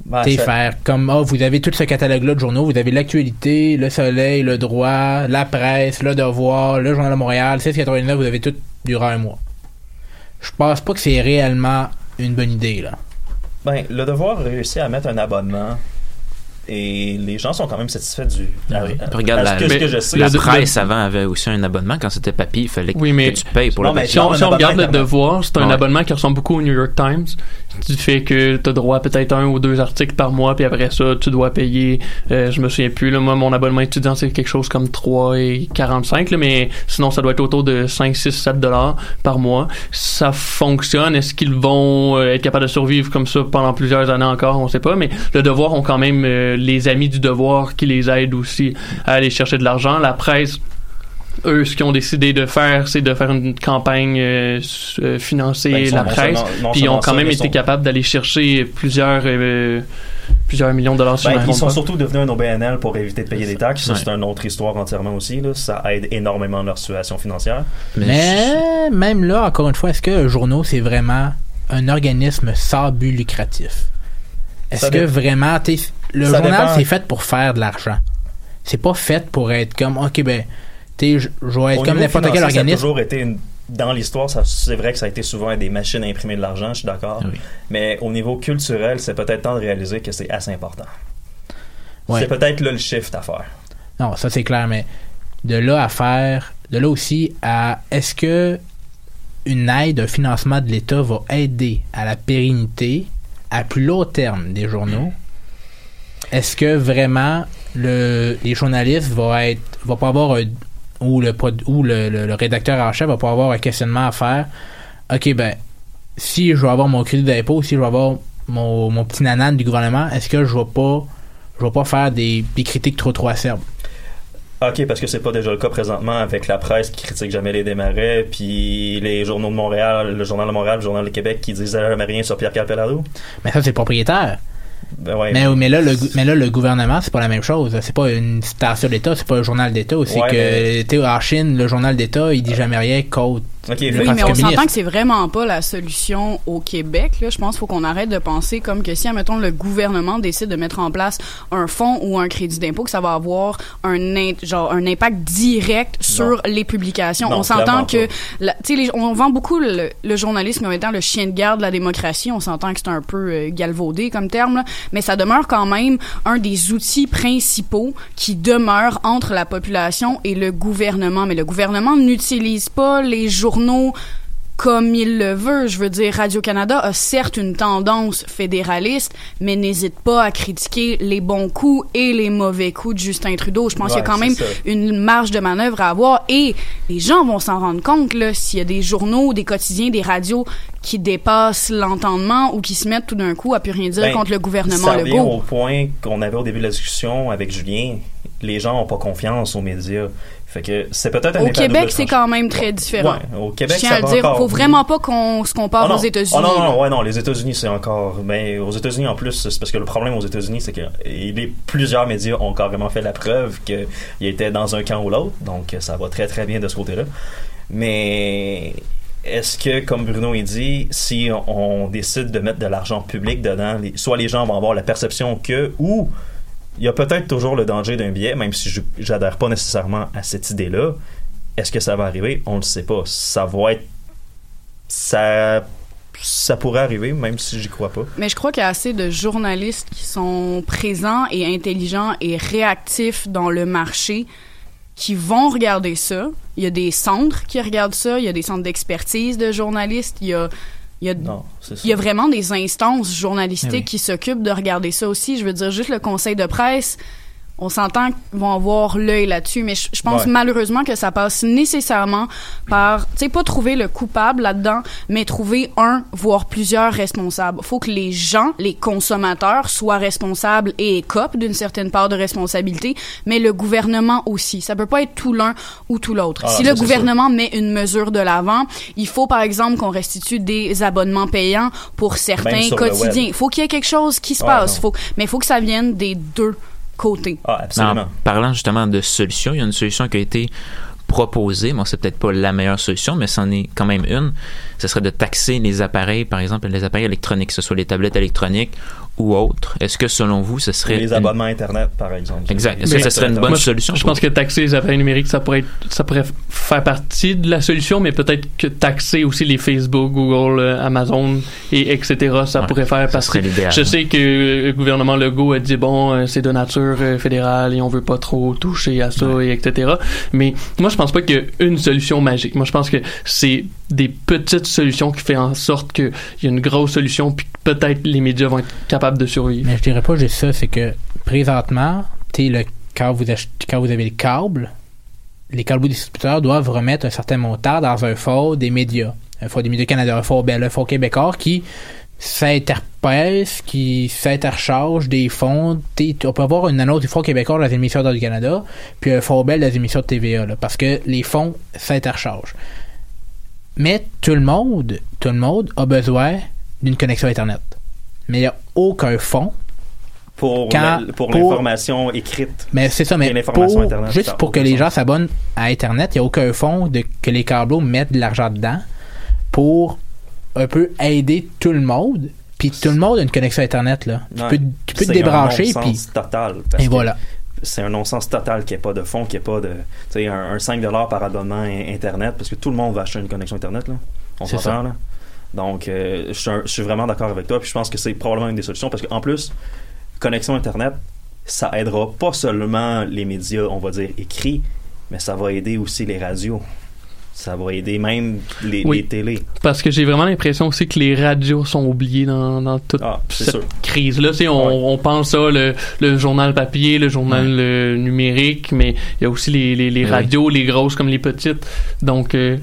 Ben, faire comme, ah, vous avez tout ce catalogue-là de journaux, vous avez l'actualité, le soleil, le droit, la presse, le devoir, le journal de Montréal, 16,89, vous avez tout durant un mois. Je pense pas que c'est réellement une bonne idée, là. Ben, le devoir a réussi à mettre un abonnement et les gens sont quand même satisfaits du. Ah oui. à- à- Regarde, à la- que, que je sais. La Le- presse avant avait aussi un abonnement. Quand c'était papier, il fallait que, Oui, mais- que tu payes pour Non, le mais. Si on, si on regarde le devoir, c'est un Ouais. abonnement qui ressemble beaucoup au New York Times. Du fait que tu as droit à peut-être un ou deux articles par mois, puis après ça, tu dois payer, euh, je me souviens plus, là, moi, mon abonnement étudiant, c'est quelque chose comme 3 et 45, là, mais sinon, ça doit être autour de 5, 6, 7 dollars par mois. Ça fonctionne. Est-ce qu'ils vont euh, être capables de survivre comme ça pendant plusieurs années encore? On sait pas, mais le devoir ont quand même euh, les amis du devoir qui les aident aussi à aller chercher de l'argent. La presse, eux, ce qu'ils ont décidé de faire, c'est de faire une campagne euh, euh, financer Ben, la presse. non Puis ils ont quand ça, même été sont- capables d'aller chercher plusieurs euh, plusieurs millions de dollars sur Ben, ils sont pas. surtout devenus un OBNL pour éviter de payer des taxes. Ça, Ouais. c'est une autre histoire entièrement aussi. Là. Ça aide énormément leur situation financière. Mais Mais même là, encore une fois, est-ce que un journal, c'est vraiment un organisme sans but lucratif? Est-ce que dé- vraiment, t'es- le Ça journal, dépend. c'est fait pour faire de l'argent. C'est pas fait pour être comme, ok, ben, je je vais être Au comme n'importe quel financier, Ça a organisme. toujours été une- Dans l'histoire, c'est vrai que ça a été souvent des machines à imprimer de l'argent, je suis d'accord. Oui. Mais au niveau culturel, c'est peut-être temps de réaliser que c'est assez important. Ouais. C'est peut-être là le shift à faire. Non, ça c'est clair, mais de là à faire, de là aussi à, est-ce que une aide, un financement de l'État va aider à la pérennité à plus long terme des journaux? Est-ce que vraiment le, les journalistes vont être, vont pas avoir un- ou le ou le, le- le rédacteur en chef va pas avoir un questionnement à faire? Ok, ben, si je vais avoir mon crédit d'impôt, si je vais avoir mon, mon petit nanan du gouvernement, est-ce que je vais pas, je vais pas faire des, des critiques trop trop acerbes? OK, parce que c'est pas déjà le cas présentement avec la presse qui critique jamais les démarrais, puis les journaux de Montréal, le Journal de Montréal, le Journal de Québec qui disent jamais rien sur Pierre Calpelado. Mais ça, c'est le propriétaire. Ben ouais. Mais, mais, là, le, mais là, le gouvernement, c'est pas la même chose. C'est pas une station d'État, c'est pas un journal d'État. C'est Ouais, que, tu sais, en Chine, le journal d'État, il dit jamais rien qu'autre. OK, Le fait- Oui, mais on s'entend que c'est vraiment pas la solution au Québec. Là. Je pense qu'il faut qu'on arrête de penser comme que si, admettons, le gouvernement décide de mettre en place un fonds ou un crédit d'impôt, que ça va avoir un, genre, un impact direct sur les publications. Non, on s'entend que, la- tu sais, les- on vend beaucoup le, le journalisme comme étant le chien de garde de la démocratie. On s'entend que c'est un peu euh, galvaudé comme terme, là. Mais ça demeure quand même un des outils principaux qui demeure entre la population et le gouvernement. Mais le gouvernement n'utilise pas les journaux comme il le veut. Je veux dire, Radio-Canada a certes une tendance fédéraliste, mais n'hésite pas à critiquer les bons coups et les mauvais coups de Justin Trudeau. Je pense qu'il y a quand même ça. une marge de manœuvre à avoir et les gens vont s'en rendre compte là s'il y a des journaux, des quotidiens, des radios qui dépassent l'entendement ou qui se mettent tout d'un coup à plus rien dire Ben, contre le gouvernement Ça Legault. au point qu'on avait au début de la discussion avec Julien. Les gens n'ont pas confiance aux médias. Fait que c'est peut-être un Au Québec, c'est quand même très différent. Ouais, au Québec, Je tiens à le va dire, encore. faut vraiment pas qu'on se compare Oh non. aux États-Unis. Oh non, non, non, ouais, non, les États-Unis, c'est encore. Mais aux États-Unis, en plus, c'est parce que le problème aux États-Unis, c'est que et les, plusieurs médias ont carrément fait la preuve qu'ils étaient dans un camp ou l'autre. Donc, ça va très, très bien de ce côté-là. Mais est-ce que, comme Bruno il dit, si on, on décide de mettre de l'argent public dedans, les- soit les gens vont avoir la perception que, ou il y a peut-être toujours le danger d'un biais, même si j'adhère pas nécessairement à cette idée-là. Est-ce que ça va arriver? On le sait pas. Ça va être. Ça. Ça pourrait arriver, même si j'y crois pas. Mais je crois qu'il y a assez de journalistes qui sont présents et intelligents et réactifs dans le marché qui vont regarder ça. Il y a des centres qui regardent ça. Il y a des centres d'expertise de journalistes. Il y a, il y a, Non, c'est ça. il y a vraiment des instances journalistiques oui. qui s'occupent de regarder ça aussi. Je veux dire, juste le conseil de presse, on s'entend qu'ils vont avoir l'œil là-dessus, mais je, je pense Ouais. malheureusement que ça passe nécessairement par, tu sais, pas trouver le coupable là-dedans, mais trouver un, voire plusieurs responsables. Faut que les gens, les consommateurs, soient responsables et écopent d'une certaine part de responsabilité, mais le gouvernement aussi. Ça peut pas être tout l'un ou tout l'autre. Ah, si le gouvernement met une mesure de l'avant, il faut par exemple qu'on restitue des abonnements payants pour certains quotidiens. faut qu'il y ait quelque chose qui se Ouais, passe. non. Faut, mais faut que ça vienne des deux côtés. Ah, absolument. En parlant justement de solutions, il y a une solution qui a été proposée. Bon, c'est peut-être pas la meilleure solution, mais c'en est quand même une. Ce serait de taxer les appareils, par exemple, les appareils électroniques, que ce soit les tablettes électroniques ou autres. Est-ce que selon vous, ce serait Les une- abonnements Internet, par exemple. Exact. Est-ce que ce serait une bonne Moi, solution Je pour pense que taxer les appareils numériques, ça pourrait, être- ça pourrait faire partie de la solution, mais peut-être que taxer aussi les Facebook, Google, euh, Amazon et etc. Ça Ouais, pourrait faire partie. Je sais que le gouvernement Legault a dit bon, euh, c'est de nature euh, fédérale et on veut pas trop toucher à ça et etc. Mais moi, je pense pas qu'il y a une solution magique. Moi, je pense que c'est des petites solutions qui fait en sorte qu'il y a une grosse solution puis que peut-être les médias vont être capables de survivre. Mais je dirais pas juste ça, c'est que présentement, quand, vous quand vous avez le câble, les câbles distributeurs doivent remettre un certain montant dans un fonds des médias. Un fonds des médias Canada, un fonds, ben, un fonds québécois qui s'interpèse, qui s'intercharge des fonds. On peut avoir une annonce du Fonds québécois dans les émissions du Canada, puis un fonds bel dans les émissions de TVA, là, parce que les fonds s'interchargent. Mais tout le monde, tout le monde a besoin d'une connexion Internet. Mais il n'y a aucun fonds Pour, Quand- la- pour l'information écrite. mais c'est ça, mais pour, Internet, juste pour que les sens. gens s'abonnent à Internet, il n'y a aucun fonds de, que les câbleaux mettent de l'argent dedans pour un peu aider tout le monde. Puis tout le monde a une connexion Internet, là. Tu peux, tu peux te C'est débrancher, un puis... non-sens total. Et voilà. C'est un non-sens total qu'il n'y ait pas de fonds, qu'il n'y ait pas de. Tu sais, un, un 5 par abonnement in- Internet, parce que tout le monde va acheter une connexion Internet, là. On C'est s'entend, là. Donc, euh, je, suis un- je suis vraiment d'accord avec toi, puis je pense que c'est probablement une des solutions, parce qu'en plus, connexion Internet, ça aidera pas seulement les médias, on va dire, écrits, mais ça va aider aussi les radios. Ça va aider même les, Oui. les télés. Parce que j'ai vraiment l'impression aussi que les radios sont oubliées dans, dans toute Ah, cette crise-là. Tu sais, on, Ouais. on pense ça, le, le journal papier, le journal euh, numérique, mais il y a aussi les, les, les Oui. radios, les grosses comme les petites. Donc, euh,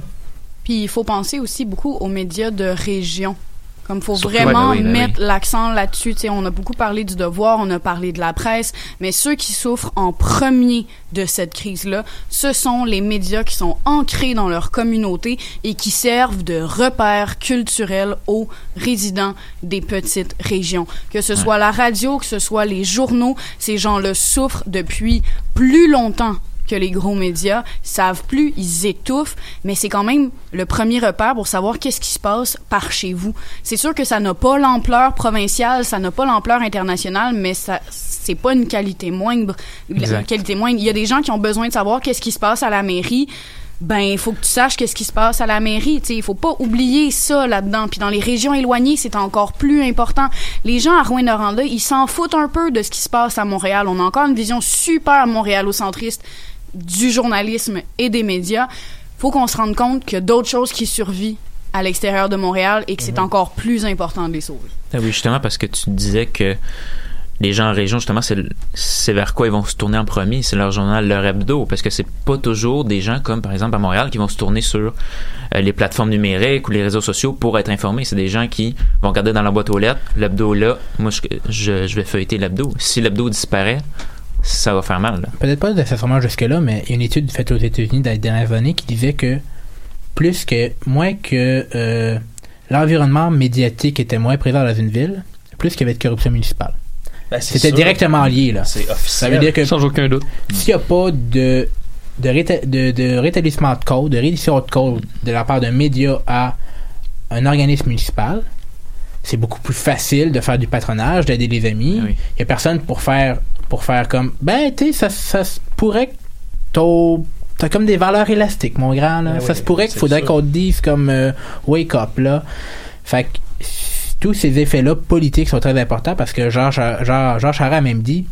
Puis il faut penser aussi beaucoup aux médias de région. Comme faut Surtout, vraiment oui, mettre l'accent là-dessus. Tu sais, on a beaucoup parlé du devoir, on a parlé de la presse, mais ceux qui souffrent en premier de cette crise-là, ce sont les médias qui sont ancrés dans leur communauté et qui servent de repères culturels aux résidents des petites régions. Que ce soit la radio, que ce soit les journaux, ces gens-là souffrent depuis plus longtemps que les gros médias savent plus, ils étouffent, mais c'est quand même le premier repère pour savoir qu'est-ce qui se passe par chez vous. C'est sûr que ça n'a pas l'ampleur provinciale, ça n'a pas l'ampleur internationale, mais ça c'est pas une qualité moindre. Une qualité moindre. Il y a des gens qui ont besoin de savoir qu'est-ce qui se passe à la mairie. Ben, il faut que tu saches qu'est-ce qui se passe à la mairie. Tu sais, il faut pas oublier ça là-dedans. Puis dans les régions éloignées, c'est encore plus important. Les gens à Rouyn-Noranda, ils s'en foutent un peu de ce qui se passe à Montréal. On a encore une vision super montréalocentriste du journalisme et des médias. Faut qu'on se rende compte qu'il y a d'autres choses qui survivent à l'extérieur de Montréal et que c'est encore plus important de les sauver. Ah oui, justement, parce que tu disais que les gens en région, justement, c'est vers quoi ils vont se tourner en premier. C'est leur journal, leur hebdo. Parce que c'est pas toujours des gens comme, par exemple, à Montréal, qui vont se tourner sur euh, les plateformes numériques ou les réseaux sociaux pour être informés. C'est des gens qui vont regarder dans leur boîte aux lettres, l'hebdo là. Moi, je, je, je vais feuilleter l'hebdo. Si l'hebdo disparaît, ça va faire mal. là. Peut-être pas nécessairement jusque-là, mais il y a une étude faite aux États-Unis dans les dernières années qui disait que plus que, moins que euh, l'environnement médiatique était moins présent dans une ville, plus qu'il y avait de corruption municipale. Ben, C'était directement lié, là. C'est Ça officiel. veut dire que sans aucun doute. s'il n'y a pas de, de, réta- de, de rétablissement de code, de réédition de code de la part d'un média à un organisme municipal, c'est beaucoup plus facile de faire du patronage, d'aider les amis. Ah Il oui. y a personne pour faire pour faire comme ben tu sais ça, ça se pourrait que t'as t'as comme des valeurs élastiques mon grand là. Ah ça oui, se pourrait qu'il faudrait qu'on te dise comme euh, wake up là. Fait que tous ces effets-là politiques sont très importants parce que Jean, Jean Charest a même dit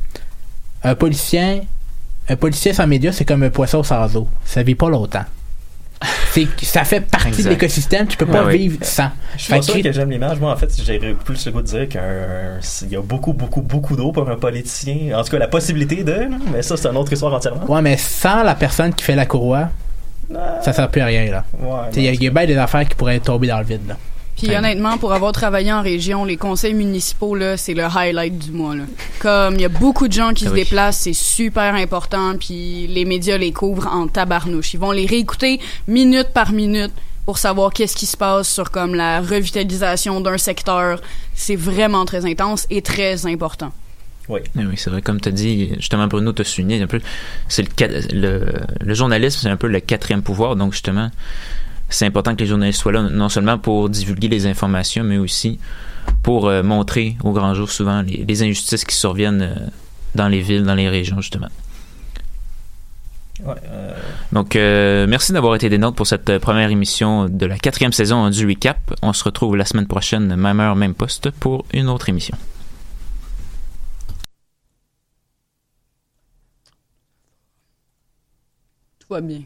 un politicien un policier sans médias, c'est comme un poisson sans eau. Ça vit pas longtemps. C'est, ça fait partie Exact. de l'écosystème, tu peux pas vivre sans. Je suis pas sûr que- que j'aime l'image. Moi, en fait, j'ai plus le goût de dire qu'il y a beaucoup, beaucoup, beaucoup d'eau pour un politicien. En tout cas, la possibilité de, mais ça, c'est une autre histoire entièrement. Ouais, mais sans la personne qui fait la courroie, ça sert plus à rien, là. Ouais, y il y a bien des affaires qui pourraient tomber dans le vide, là. Puis honnêtement, pour avoir travaillé en région, les conseils municipaux, là, c'est le highlight du mois. Là. Comme il y a beaucoup de gens qui Ah se oui. déplacent, c'est super important, puis les médias les couvrent en tabarnouche. Ils vont les réécouter minute par minute pour savoir qu'est-ce qui se passe sur comme la revitalisation d'un secteur. C'est vraiment très intense et très important. Oui, oui c'est vrai. Comme tu as dit, justement, Bruno t'a souligné un peu, c'est le, le, le journalisme, c'est un peu le quatrième pouvoir. Donc, justement, c'est important que les journalistes soient là, non seulement pour divulguer les informations, mais aussi pour euh, montrer au grand jour souvent les, les injustices qui surviennent euh, dans les villes, dans les régions, justement. Ouais, euh, Donc, euh, merci d'avoir été des nôtres pour cette première émission de la quatrième saison du Recap. On se retrouve la semaine prochaine, même heure, même poste, pour une autre émission. Tout va bien.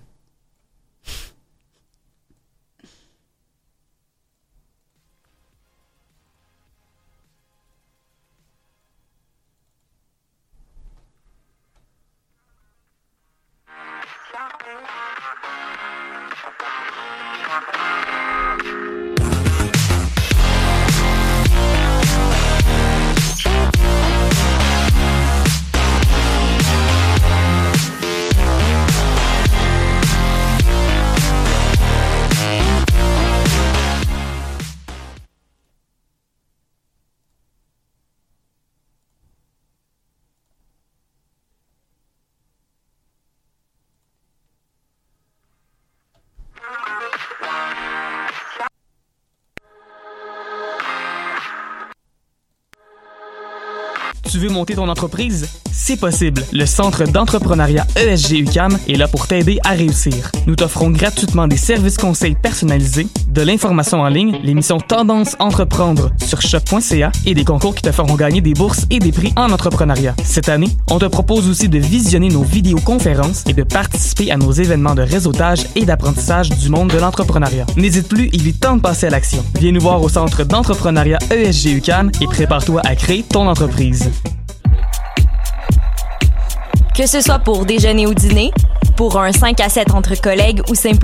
Tu veux monter ton entreprise? C'est possible. Le Centre d'entrepreneuriat ESG UCAM est là pour t'aider à réussir. Nous t'offrons gratuitement des services conseils personnalisés, de l'information en ligne, l'émission Tendance Entreprendre sur shop.ca et des concours qui te feront gagner des bourses et des prix en entrepreneuriat. Cette année, on te propose aussi de visionner nos vidéoconférences et de participer à nos événements de réseautage et d'apprentissage du monde de l'entrepreneuriat. N'hésite plus, il est temps de passer à l'action. Viens nous voir au Centre d'entrepreneuriat ESG UCAM et prépare-toi à créer ton entreprise. Que ce soit pour déjeuner ou dîner, pour un 5 à 7 entre collègues ou simplement